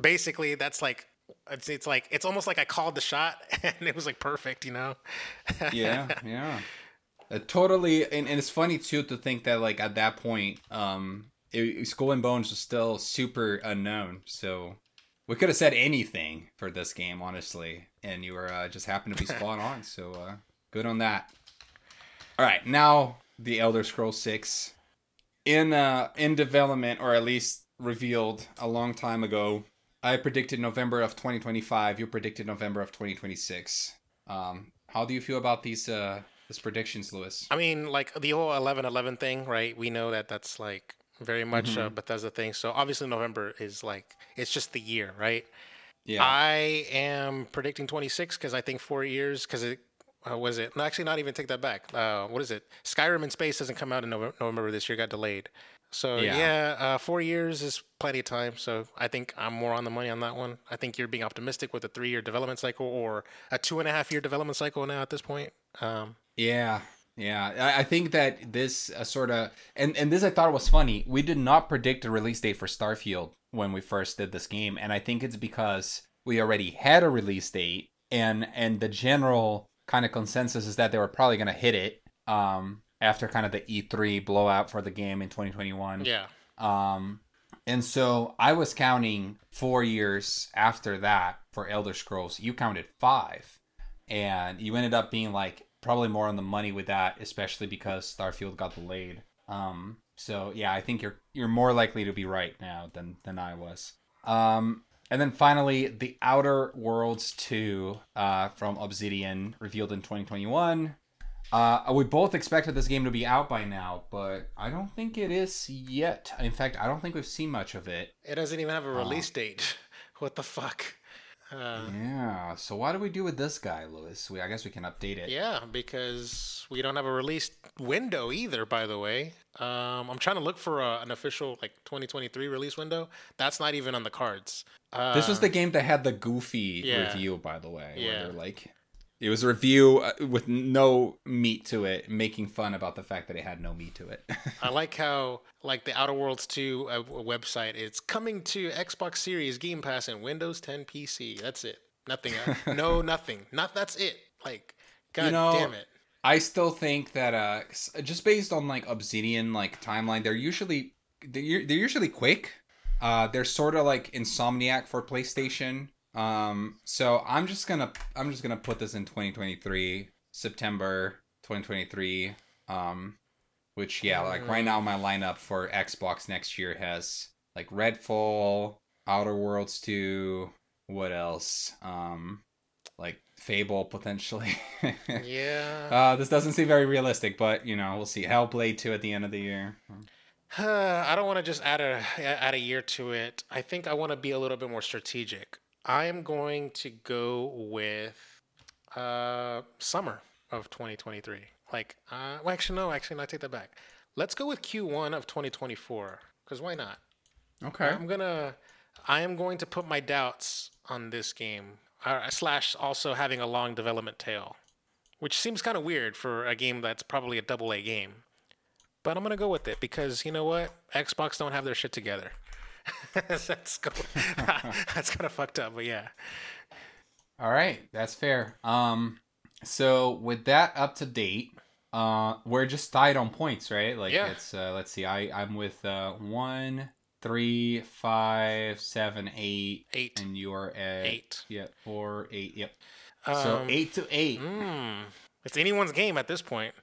basically, that's like. It's, it's like it's almost like I called the shot [LAUGHS] and it was like perfect, you know. yeah, [LAUGHS] yeah. Uh, totally, and, and it's funny too to think that like at that point, um, it, Skull and Bones was still super unknown. So we could have said anything for this game, honestly, and you were uh, just happened to be spot [LAUGHS] on. So uh, good on that. All right, now the Elder Scrolls Six in uh in development or at least revealed a long time ago. I predicted November of 2025. You predicted November of 2026. Um, how do you feel about these uh these predictions, Lewis? I mean, like the whole 11 11 thing, right? We know that that's like very much a Bethesda thing. So obviously, November is like, it's just the year, right? Yeah, I am predicting 26 because I think four years, because it uh, was it? No, actually, not even take that back. Uh, what is it? Skyrim in Space doesn't come out in November, November this year, got delayed. So Yeah. yeah, uh, four years is plenty of time. So I think I'm more on the money on that one. I think you're being optimistic with a three-year development cycle or a two and a half year development cycle now at this point. Um, yeah, yeah. I, I think that this uh, sort of and and this I thought was funny. We did not predict a release date for Starfield when we first did this game, and I think it's because we already had a release date, and and the general kind of consensus is that they were probably going to hit it. Um, after kind of the E3 blowout for the game in 2021. yeah. Um, and so I was counting four years after that for Elder Scrolls. You counted five, and you ended up being like probably more on the money with that, especially because Starfield got delayed. Um, so yeah, I think you're you're more likely to be right now than than I was. Um, and then finally, The Outer Worlds 2 uh, from Obsidian, revealed in 2021. Uh, we both expected this game to be out by now, but I don't think it is yet. In fact, I don't think we've seen much of it. It doesn't even have a release date. [LAUGHS] What the fuck? Uh, Yeah. So what do we do with this guy, Lewis? We I guess we can update it. yeah, because we don't have a release window either. By the way, um, I'm trying to look for a, an official like 2023 release window. That's not even on the cards. Uh, This was the game that had the goofy yeah. review, by the way. Yeah. Where they're like, it was a review uh, with no meat to it, making fun about the fact that it had no meat to it. I like how like the Outer Worlds 2 uh, website. It's coming to Xbox Series, Game Pass, and Windows 10 PC. That's it. Nothing. else. [LAUGHS] no, nothing. Not that's it. Like, god know, damn it. I still think that uh, just based on like Obsidian like timeline, they're usually they're, they're usually quick. Uh, they're sort of like Insomniac for PlayStation. Um, so I'm just gonna I'm just gonna put this in 2023 September 2023. Um, which yeah, like right now my lineup for Xbox next year has like Redfall, Outer Worlds 2. What else? Um, like Fable potentially. Yeah. [LAUGHS] Uh, this doesn't seem very realistic, but you know, we'll see. Hellblade 2 at the end of the year. [SIGHS] I don't want to just add a add a year to it. I think I want to be a little bit more strategic. I am going to go with uh, summer of 2023. Like, uh, well, actually, no, actually, no, I take that back. Let's go with Q1 of 2024. Because why not? Okay. I'm gonna, I am going to put my doubts on this game. Uh, slash, also having a long development tail, which seems kind of weird for a game that's probably a double A game. But I'm gonna go with it because you know what? Xbox don't have their shit together. [LAUGHS] that's go- [LAUGHS] that's kind of fucked up, but yeah. All right, that's fair. Um, so with that up to date, uh, we're just tied on points, right? Like Yeah. it's uh, let's see, I I'm with uh one, three, five, seven, eight, Eight. and you're at Eight. Yeah, four, eight. Yep. so Um, eight to eight. Mm, it's anyone's game at this point.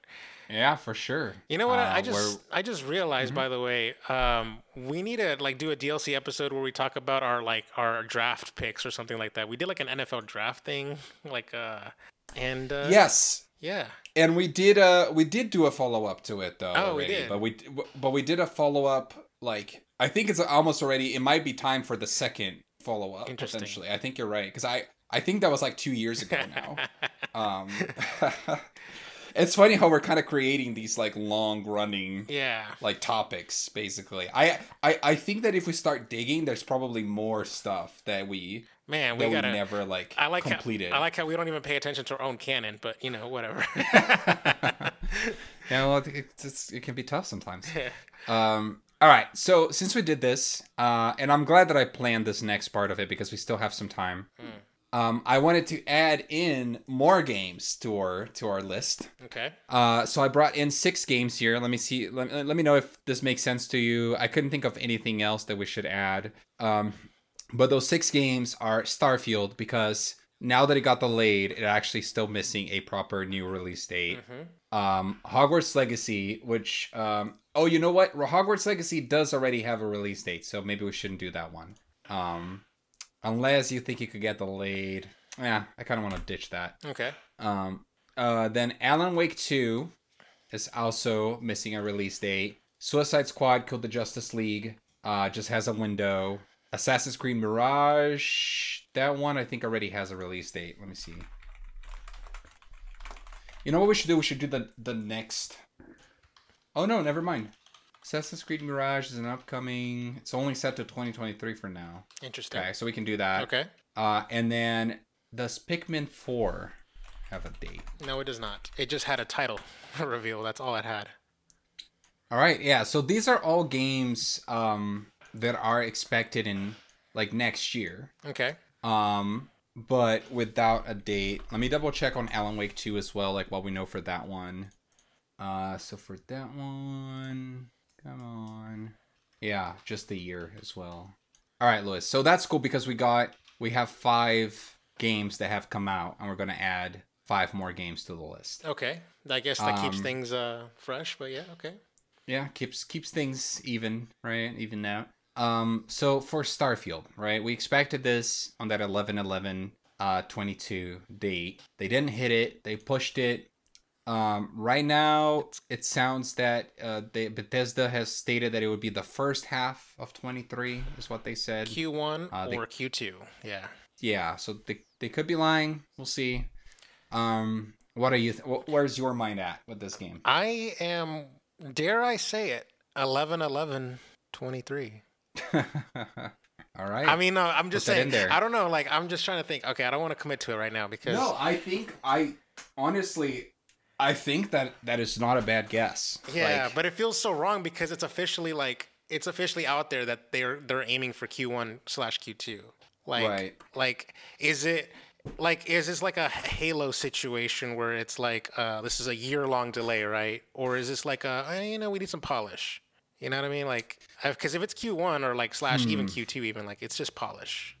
Yeah, for sure. You know what? I- Uh, I just I just realized, by the way, um, we need to like do a DLC episode where we talk about our like our draft picks or something like that. We did like an NFL draft thing, [LAUGHS] like uh, and uh, yes. yeah, And we did uh we did do a follow up to it though. Oh, we did. But we but we did a follow up like I think it's almost already it might be time for the second follow up potentially. I think you're right cuz I I think that was like 2 years ago now. [LAUGHS] um [LAUGHS] It's funny how we're kind of creating these like long running yeah. like topics basically. I, I I think that if we start digging there's probably more stuff that we Man, we that gotta. never like I like completed. How, I like how we don't even pay attention to our own canon, but you know, whatever. [LAUGHS] [LAUGHS] yeah, well, it, it's, it can be tough sometimes. Um, all right, so since we did this, uh, and I'm glad that I planned this next part of it because we still have some time. Um, I wanted to add in more games to our to our list. okay. Uh, so I brought in six games here. Let me see. Let, let me know if this makes sense to you. I couldn't think of anything else that we should add. Um, but those six games are Starfield because now that it got delayed, it actually still missing a proper new release date hmm um hogwarts legacy which um oh you know what hogwarts legacy does already have a release date so maybe we shouldn't do that one um unless you think you could get delayed yeah i kind of want to ditch that Okay. um uh then alan wake 2 is also missing a release date suicide squad kill the justice league uh just has a window assassin's creed mirage that one i think already has a release date let me see you know what we should do? We should do the the next. Oh no, never mind. Assassin's Creed Mirage is an upcoming. It's only set to 2023 for now. Interesting. Okay, so we can do that. Okay. Uh, and then does Pikmin 4 have a date? No, it does not. It just had a title [LAUGHS] reveal. That's all it had. All right, yeah. So these are all games um that are expected in like next year. Okay. Um, but without a date. Let me double check on Alan Wake 2 as well, like what we know for that one. Uh, so for that one, come on. Yeah, just the year as well. All right, Lewis. So that's cool because we got we have five games that have come out, and we're gonna add five more games to the list. Okay. I guess that keeps Um, things uh fresh, but yeah. Okay. Yeah, keeps keeps things even, right? Even out. Um, so for Starfield, right? We expected this on that 11 11 uh 22 date. They didn't hit it. They pushed it Um, right now, it sounds that uh, they, Bethesda has stated that it would be the first half of 23, is what they said. Q1 uh, they, or Q2. Yeah. Yeah. So they, they could be lying. We'll see. Um, what are you? Th- where's your mind at with this game? I am, dare I say it, 11 11 23. [LAUGHS] All right. I mean, no, I'm just Put saying. I don't know. Like, I'm just trying to think. Okay, I don't want to commit to it right now because. No, I think I honestly, I think that that is not a bad guess. Yeah, like, but it feels so wrong because it's officially like it's officially out there that they're they're aiming for Q1 slash Q2. Like, right. like, is it? like is this like a halo situation where it's like uh, this is a year long delay right or is this like a eh, you know we need some polish you know what I mean? Like, because if it's Q1 or like slash hmm. even Q2, even like it's just polish.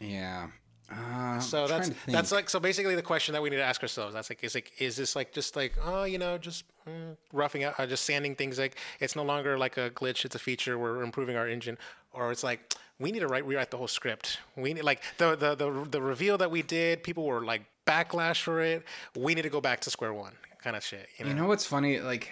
Yeah. Uh, so that's that's like so basically the question that we need to ask ourselves. That's like is like is this like just like oh you know just mm, roughing out uh, just sanding things like it's no longer like a glitch it's a feature we're improving our engine or it's like we need to write rewrite the whole script we need like the the the, the reveal that we did people were like backlash for it we need to go back to square one kind of shit you know, you know what's funny like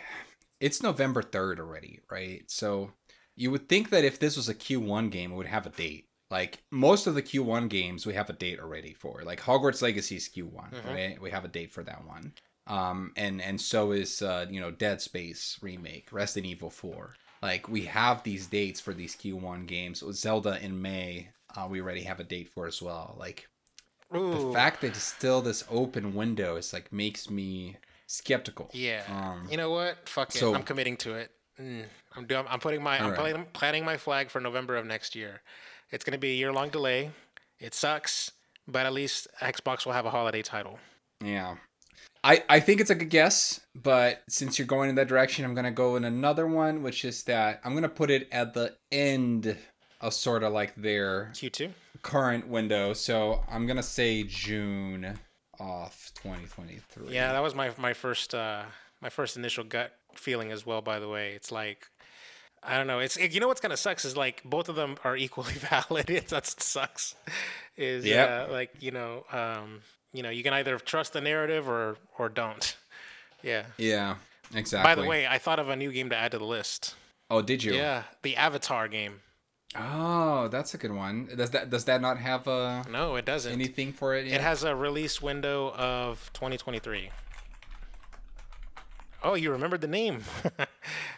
it's November 3rd already, right? So you would think that if this was a Q1 game, it would have a date. Like most of the Q1 games, we have a date already for. Like Hogwarts Legacy is Q1, mm-hmm. right? We have a date for that one. Um, and and so is uh, you know Dead Space remake, Resident Evil 4. Like we have these dates for these Q1 games. Zelda in May, uh, we already have a date for as well. Like Ooh. the fact that it's still this open window is like makes me skeptical. Yeah. Um, you know what? Fuck so, it. I'm committing to it. Mm, I'm doing. I'm putting my. I'm right. planning, planting my flag for November of next year. It's going to be a year long delay. It sucks, but at least Xbox will have a holiday title. Yeah. I, I think it's a good guess, but since you're going in that direction, I'm gonna go in another one, which is that I'm gonna put it at the end of sort of like their Q2 current window. So I'm gonna say June off 2023. Yeah, that was my my first uh my first initial gut feeling as well. By the way, it's like I don't know. It's it, you know what's kind of sucks is like both of them are equally [LAUGHS] valid. It that sucks. Is yeah, uh, like you know um you know you can either trust the narrative or or don't. Yeah. Yeah. Exactly. By the way, I thought of a new game to add to the list. Oh, did you? Yeah, the Avatar game. Oh, that's a good one. Does that does that not have a No, it doesn't. Anything for it? Yet? It has a release window of 2023. Oh, you remembered the name. [LAUGHS]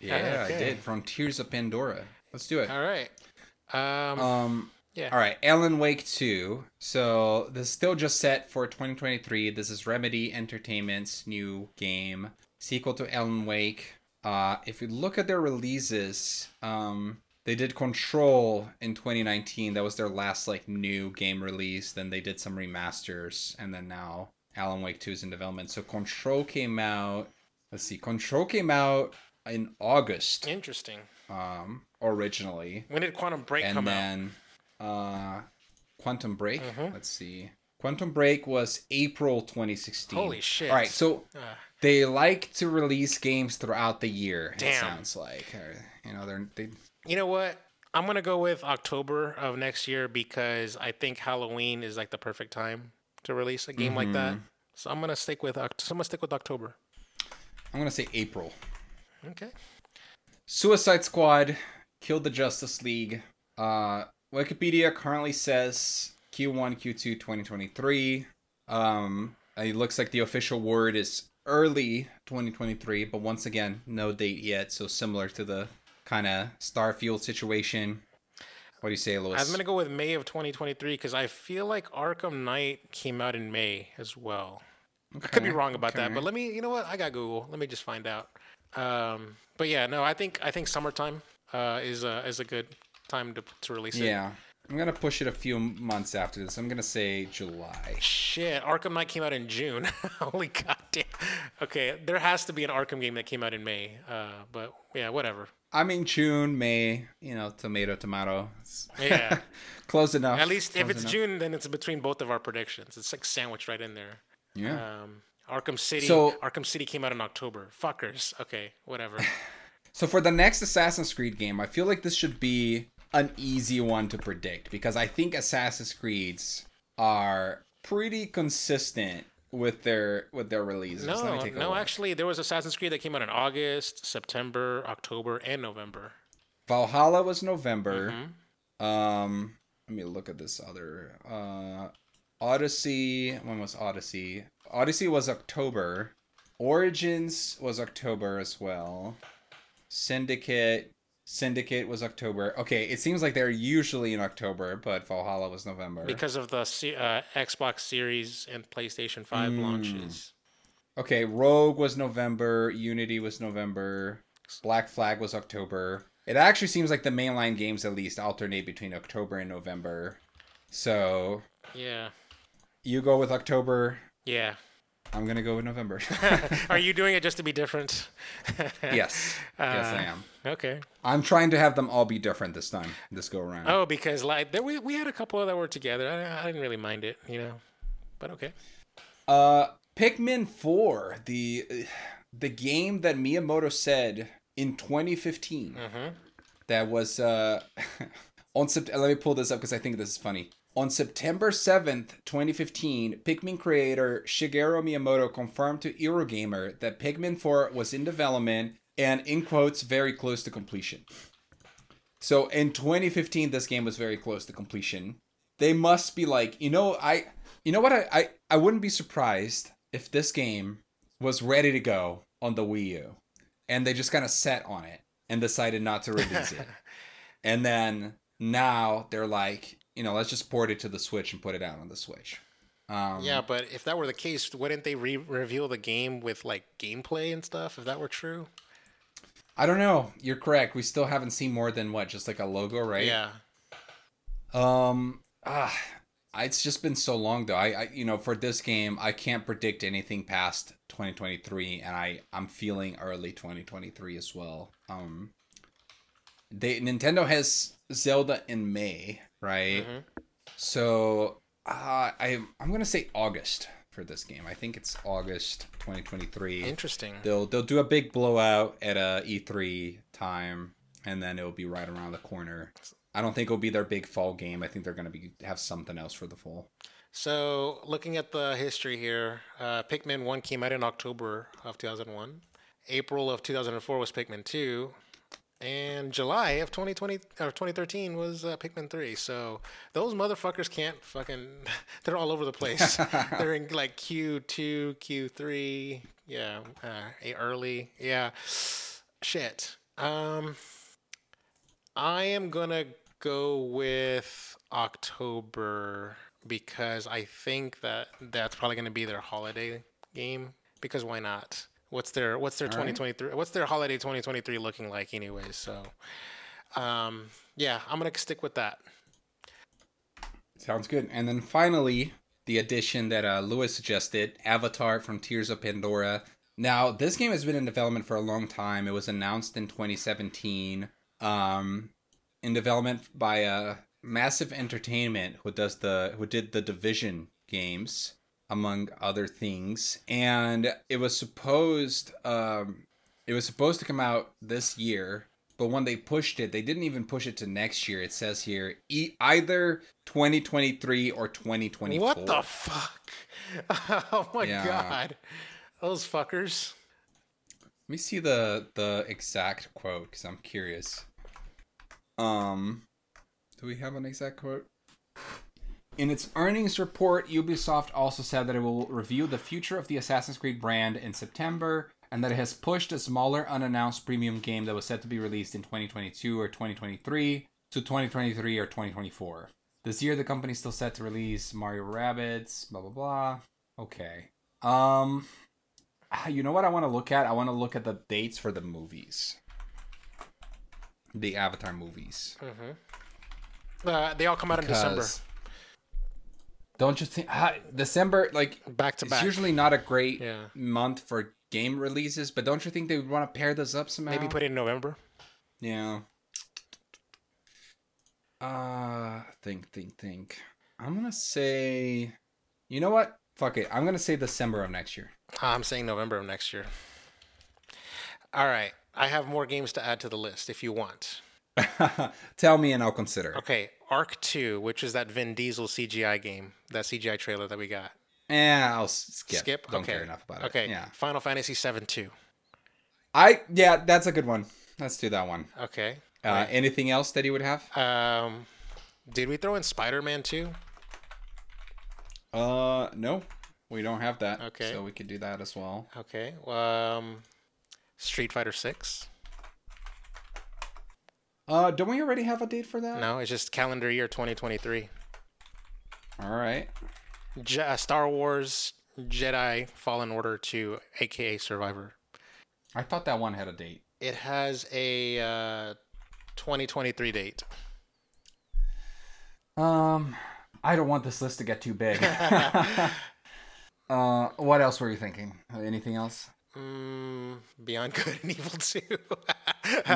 yeah, okay. I did. Frontiers of Pandora. Let's do it. All right. Um, um yeah. All right, Alan Wake 2. So, this is still just set for 2023. This is Remedy Entertainment's new game, sequel to Alan Wake. Uh if you look at their releases, um they did Control in 2019. That was their last like new game release. Then they did some remasters, and then now Alan Wake 2 is in development. So Control came out. Let's see, Control came out in August. Interesting. Um, originally. When did Quantum Break and come then, out? Uh, Quantum Break. Mm-hmm. Let's see. Quantum Break was April 2016. Holy shit! All right, so uh. they like to release games throughout the year. Damn. It sounds like, or, you know, they're they you know what? I'm gonna go with October of next year because I think Halloween is like the perfect time to release a game mm-hmm. like that. Mm-hmm. So I'm gonna stick with so I'm gonna stick with October. I'm gonna say April. Okay. Suicide Squad Kill the Justice League. Uh, Wikipedia currently says Q1, Q2, 2023. Um, it looks like the official word is early 2023, but once again, no date yet. So similar to the kind of Starfield situation. What do you say, Lewis? I'm gonna go with May of 2023 because I feel like Arkham Knight came out in May as well. Okay. I could be wrong about okay. that, but let me. You know what? I got Google. Let me just find out. Um, but yeah, no, I think I think summertime uh, is a is a good time to to release it. Yeah. I'm gonna push it a few months after this. I'm gonna say July. Shit, Arkham Knight came out in June. [LAUGHS] Holy goddamn. Okay, there has to be an Arkham game that came out in May. Uh, but yeah, whatever. I mean June, May, you know, tomato, tomato. It's yeah, [LAUGHS] close enough. At least if it's enough. June, then it's between both of our predictions. It's like sandwiched right in there. Yeah. Um, Arkham City. So Arkham City came out in October. Fuckers. Okay, whatever. [LAUGHS] so for the next Assassin's Creed game, I feel like this should be an easy one to predict because I think Assassin's Creeds are pretty consistent with their with their releases. No, no. look. Actually, there was Assassin's Creed that came out in August, September, October, and November. Valhalla was November. Mhm. Um, let me look at this other. Uh, Odyssey. When was Odyssey? Odyssey was October. Origins was October as well. Syndicate. Syndicate was October. Okay, it seems like they're usually in October, but Valhalla was November. Because of the uh, Xbox Series and PlayStation 5 Mm. launches. Okay, Rogue was November, Unity was November, Black Flag was October. It actually seems like the mainline games at least alternate between October and November. So Yeah. You go with October, Yeah. I'm gonna go with November. [LAUGHS] Are you doing it just to be different? [LAUGHS] yes, yes, I Uh, am. Okay. I'm trying to have them all be different this time, this go around. Oh, because like there we, we had a couple that were together. I, I didn't really mind it, you know. But okay. Uh, Pikmin Four, the the game that Miyamoto said in 2015 Mm-hmm. that was uh [LAUGHS] on Sept- let me pull this up because I think this is funny. On September 7th, 2015, Pikmin creator Shigeru Miyamoto confirmed to Eurogamer that Pikmin 4 was in development and in quotes very close to completion. So in 2015 this game was very close to completion. They must be like, you know, I you know what I I, I wouldn't be surprised if this game was ready to go on the Wii U and they just kind of set on it and decided not to release it. [LAUGHS] And then now they're like, you know, let's just port it to the Switch and put it out on the Switch. Um, Yeah, but if that were the case, wouldn't they re- reveal the game with like gameplay and stuff? If that were true. I don't know. You're correct. We still haven't seen more than what, just like a logo, right? Yeah. Um. Ah, it's just been so long though. I, I, you know, for this game, I can't predict anything past 2023, and I, I'm feeling early 2023 as well. Um. They Nintendo has Zelda in May, right? Mhm. So uh, I I'm gonna say August for this game. I think it's August 2023. Interesting. They'll they'll do a big blowout at a E3 time, and then it'll be right around the corner. I don't think it'll be their big fall game. I think they're gonna be have something else for the fall. So, looking at the history here, uh, Pikmin 1 came out in October of 2001. April of 2004 was Pikmin 2. And July of 2020 or 2013 was uh, Pikmin 3. So, those motherfuckers can't fucking. [LAUGHS] They're all over the place. [LAUGHS] they're in like Q2, Q3. Yeah. Uh, early. Yeah. Shit. Um, I am going to go with October because I think that that's probably going to be their holiday game. Because why not? What's their What's their All right. 2023? What's their holiday 2023 looking like, anyways? So, um, yeah, I'm gonna stick with that. Sounds good. And then finally, the addition that uh, Lewis suggested, Avatar Frontiers of Pandora. Now, this game has been in development for a long time. It was announced in 2017. Um, in development by uh, Massive Entertainment, who does the who did the Division games, among other things. And it was supposed um, it was supposed to come out this year, but when they pushed it, they didn't even push it to next year. It says here e- either 2023 or 2024. What the fuck? [LAUGHS] oh my Yeah. god, those fuckers. Let me see the the exact quote because I'm curious. Um, do we have an exact quote? In its earnings report, Ubisoft also said that it will review the future of the Assassin's Creed brand in September, and that it has pushed a smaller unannounced premium game that was set to be released in 2022 or 2023 to 2023 or 2024. This year, the company's still set to release Mario Rabbids, blah blah blah. Okay. Um, [SIGHS] you know what I want to look at? I want to look at the dates for the movies, the Avatar movies. Mm-hmm. Uh, they all come out in December, Because Don't you think ah, December like back to back? it's back. usually not a great Yeah. month for game releases, but don't you think they would want to pair those up somehow? Maybe put it in November. Yeah. Uh think, think, think. I'm gonna say you know what? Fuck it. I'm gonna say December of next year. I'm saying November of next year. All right, I have more games to add to the list if you want. [LAUGHS] Tell me and I'll consider. Okay, ARK Two, which is that Vin Diesel CGI game, that CGI trailer that we got. Yeah, I'll skip. Skip. Don't okay. care enough about it. okay. Yeah. Final Fantasy Seven Two. I yeah, that's a good one. Let's do that one. Okay. Uh, anything else that you would have? Um, did we throw in Spider Man Two? Uh, no, we don't have that. Okay. So we could do that as well. Okay. Um, Street Fighter Six. Uh, don't we already have a date for that? No, it's just calendar year 2023. All right. Je- uh, Star Wars Jedi Fallen Order 2, aka Survivor. I thought that one had a date. It has a uh, 2023 date. Um, I don't want this list to get too big. [LAUGHS] [LAUGHS] uh, what else were you thinking? Anything else? Mm, Beyond Good and [LAUGHS] Evil 2.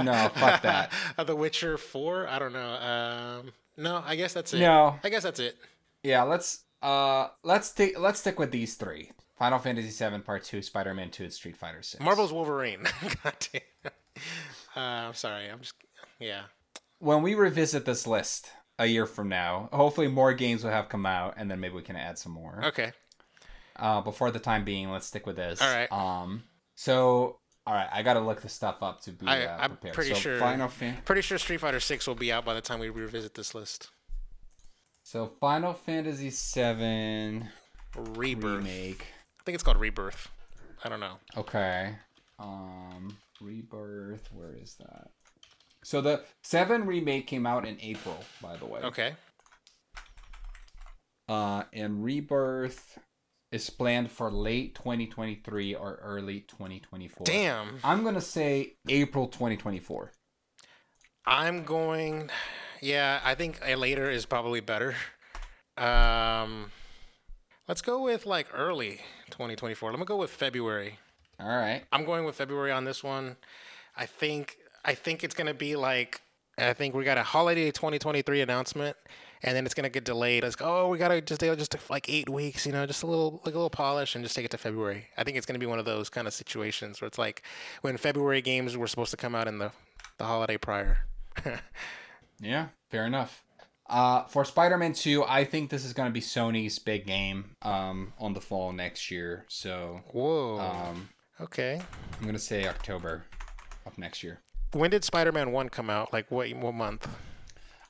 No, fuck that. [LAUGHS] The Witcher 4? I don't know. Um, no, I guess that's it. No. I guess that's it. Yeah, let's uh let's take let's stick with these three: Final Fantasy VII Part Two, Spider Man Two, and Street Fighter Six. Marvel's Wolverine. [LAUGHS] God damn. Uh, I'm sorry. I'm just. Yeah. When we revisit this list a year from now, hopefully more games will have come out, and then maybe we can add some more. Okay. Uh, but for the time being, let's stick with this. All right. Um. So, all right, I gotta look this stuff up to be I- uh, I'm prepared. pretty so sure- Final Fan. Pretty sure Street Fighter 6 will be out by the time we revisit this list. So Final Fantasy VII Rebirth. remake. I think it's called Rebirth. I don't know. Okay. Um, Rebirth. Where is that? So the Seven remake came out in April, by the way. Okay. Uh, and Rebirth is planned for late 2023 or early 2024. Damn. I'm gonna say April 2024. I'm going. Yeah, I think a later is probably better. Um, let's go with like early 2024. Let me go with February. All right. I'm going with February on this one. I think I think it's gonna be like I think we got a holiday 2023 announcement, and then it's gonna get delayed. It's oh we gotta just just like eight weeks, you know, just a little like a little polish and just take it to February. I think it's gonna be one of those kind of situations where it's like when February games were supposed to come out in the the holiday prior. [LAUGHS] Yeah, fair enough. Uh, for Spider-Man 2, I think this is gonna be Sony's big game um, on the fall next year. So Whoa. um, okay. I'm gonna say October of next year. When did Spider-Man One come out? Like what what month?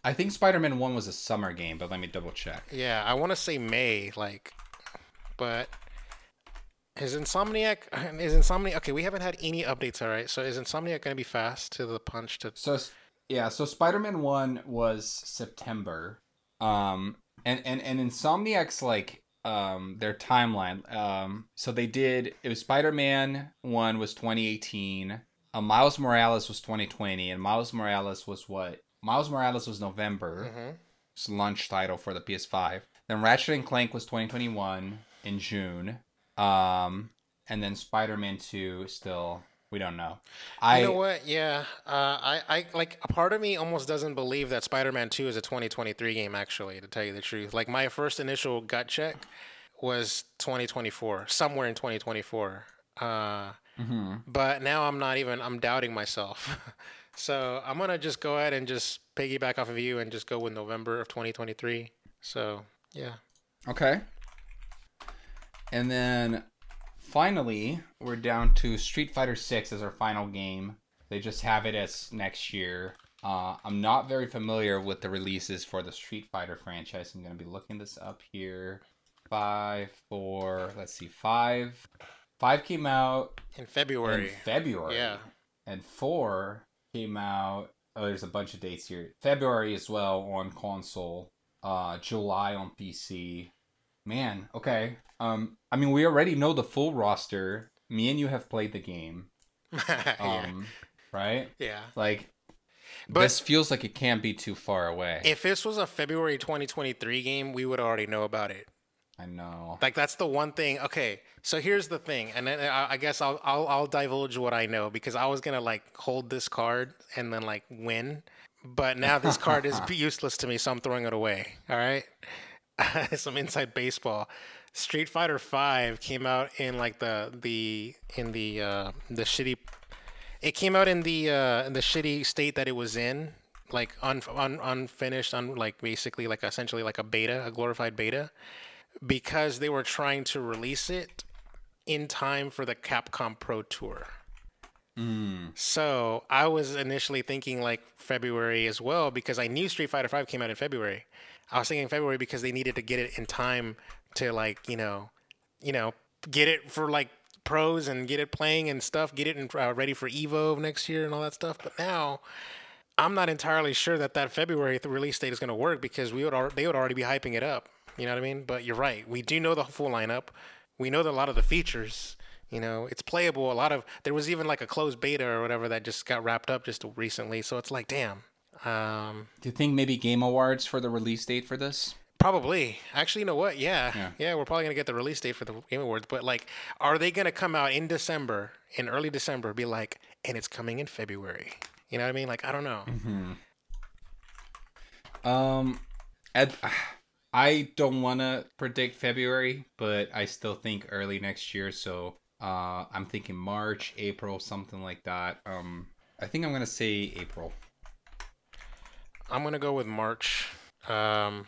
I think Spider-Man 1 was a summer game, but let me double check. Yeah, I want to say May, like, but is Insomniac [CLEARS THROAT] is Insomniac okay? We haven't had any updates, all right. So is Insomniac gonna be fast to the punch? To So yeah, so Spider-Man 1 was September. Um and and and Insomniac's like um their timeline. Um so they did it was Spider-Man 1 was 2018. Uh, Miles Morales was 2020 and Miles Morales was what? Miles Morales was November. Mhm. It's launch title for the PS5. Then Ratchet and Clank was 2021 in June. Um and then Spider-Man 2 still we don't know. I you know what? Yeah, uh, I I like a part of me almost doesn't believe that Spider-Man Two is a 2023 game. Actually, to tell you the truth, like my first initial gut check was 2024, somewhere in 2024. Uh, Mhm. but now I'm not even I'm doubting myself. [LAUGHS] so I'm gonna just go ahead and just piggyback off of you and just go with November of 2023. So yeah. Okay. And then finally, we're down to Street Fighter 6 as our final game. They just have it as next year. Uh, I'm not very familiar with the releases for the Street Fighter franchise. I'm going to be looking this up here. Five, four, let's see, five. Five came out In February. in February. February. Yeah. And four came out. Oh, there's a bunch of dates here. February as well on console. Uh, July on PC. Man, okay. Um, I mean, we already know the full roster. Me and you have played the game. [LAUGHS] yeah. Um, right? Yeah. Like, But- this feels like it can't be too far away. If this was a February 2023 game, we would already know about it. I know. Like that's the one thing. Okay, so here's the thing, and then I, I guess I'll, I'll I'll divulge what I know because I was gonna like hold this card and then like win, but now this card is [LAUGHS] useless to me, so I'm throwing it away. All right, [LAUGHS] some inside baseball. Street Fighter Five came out in like the the in the uh, the shitty. It came out in the uh, in the shitty state that it was in, like un, un unfinished, un, like basically like essentially like a beta, a glorified beta because they were trying to release it in time for the Capcom Pro Tour. Mm. So I was initially thinking like February as well because I knew Street Fighter Five came out in February. I was thinking February because they needed to get it in time to like you know, you know, get it for like pros and get it playing and stuff, get it in, uh, ready for Evo next year and all that stuff. But now I'm not entirely sure that that February release date is going to work because we would al- they would already be hyping it up. You know what I mean? But you're right. We do know the full lineup. We know that a lot of the features. You know, it's playable. A lot of there was even like a closed beta or whatever that just got wrapped up just recently. So it's like, damn. Um, Do you think maybe Game Awards for the release date for this? Probably. Actually, you know what? Yeah. Yeah. yeah. we're probably going to get the release date for the Game Awards. But, like, are they going to come out in December, in early December, be like, and it's coming in February? You know what I mean? Like, I don't know. Um, Ed, I don't want to predict February, but I still think early next year. So uh, I'm thinking March, April, something like that. Um, I think I'm gonna say April. I'm going to go with March. Um,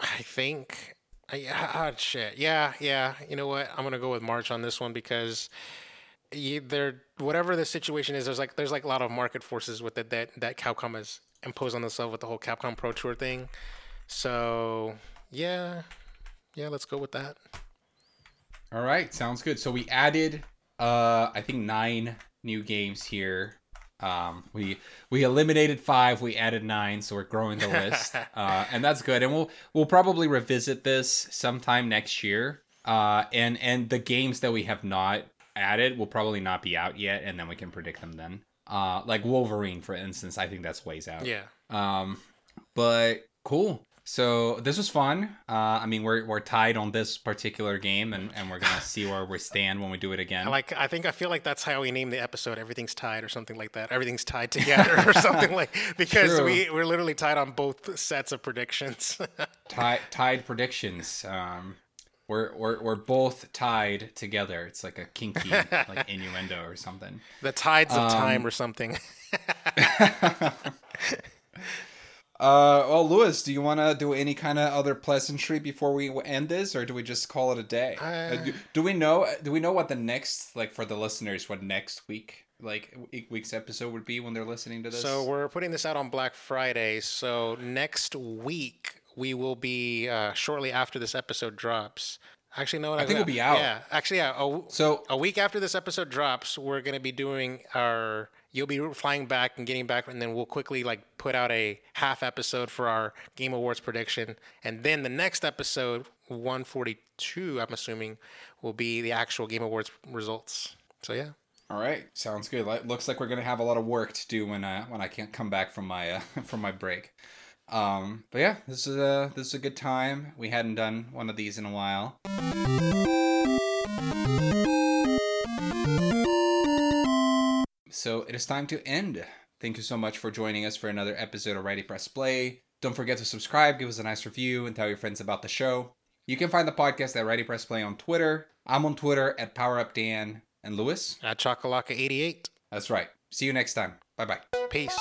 I think. I, ah, shit. Yeah, yeah. You know what? I'm going to go with March on this one because. You, there, whatever the situation is, there's like there's like a lot of market forces with it that that Capcom has imposed on themselves with the whole Capcom Pro Tour thing. So yeah, yeah, let's go with that. All right, sounds good. So we added, uh, I think nine new games here. Um, we we eliminated five, we added nine, so we're growing the list, [LAUGHS] uh, and that's good. And we'll we'll probably revisit this sometime next year. Uh, and and the games that we have not added will probably not be out yet, and then we can predict them then. Uh, like Wolverine, for instance, I think that's ways out. Yeah. Um, but cool. So this was fun. Uh, I mean, we're we're tied on this particular game, and, and we're gonna see where we stand when we do it again. I Like I think I feel like that's how we name the episode. Everything's tied or something like that. Everything's tied [LAUGHS] together or something like because True. we we're literally tied on both sets of predictions. [LAUGHS] Ti- tied predictions. Um, we're we're we're both tied together. It's like a kinky like [LAUGHS] innuendo or something. the tides of Um, time or something. Uh, well, Lewis, do you want to do any kind of other pleasantry before we end this, or do we just call it a day? Uh, do, do we know? Do we know what the next, like, for the listeners, what next week, like, week's episode would be when they're listening to this? So we're putting this out on Black Friday. So next week we will be uh, shortly after this episode drops. Actually, no, I think it'll be out. Yeah, actually, yeah. A, so a week after this episode drops, we're gonna be doing our. You'll be flying back and getting back, and then we'll quickly like put out a half episode for our Game Awards prediction, and then the next episode, 142, I'm assuming, will be the actual Game Awards results. So yeah. All right, sounds good. Looks like we're gonna have a lot of work to do when I when I can't come back from my uh, [LAUGHS] from my break. Um, but yeah, this is a this is a good time. We hadn't done one of these in a while. So it is time to end. Thank you so much for joining us for another episode of Ready Press Play. Don't forget to subscribe, give us a nice review, and tell your friends about the show. You can find the podcast at Ready Press Play on Twitter. I'm on Twitter at PowerUpDan and Lewis. At Chocolaka88. That's right. See you next time. Bye bye. Peace.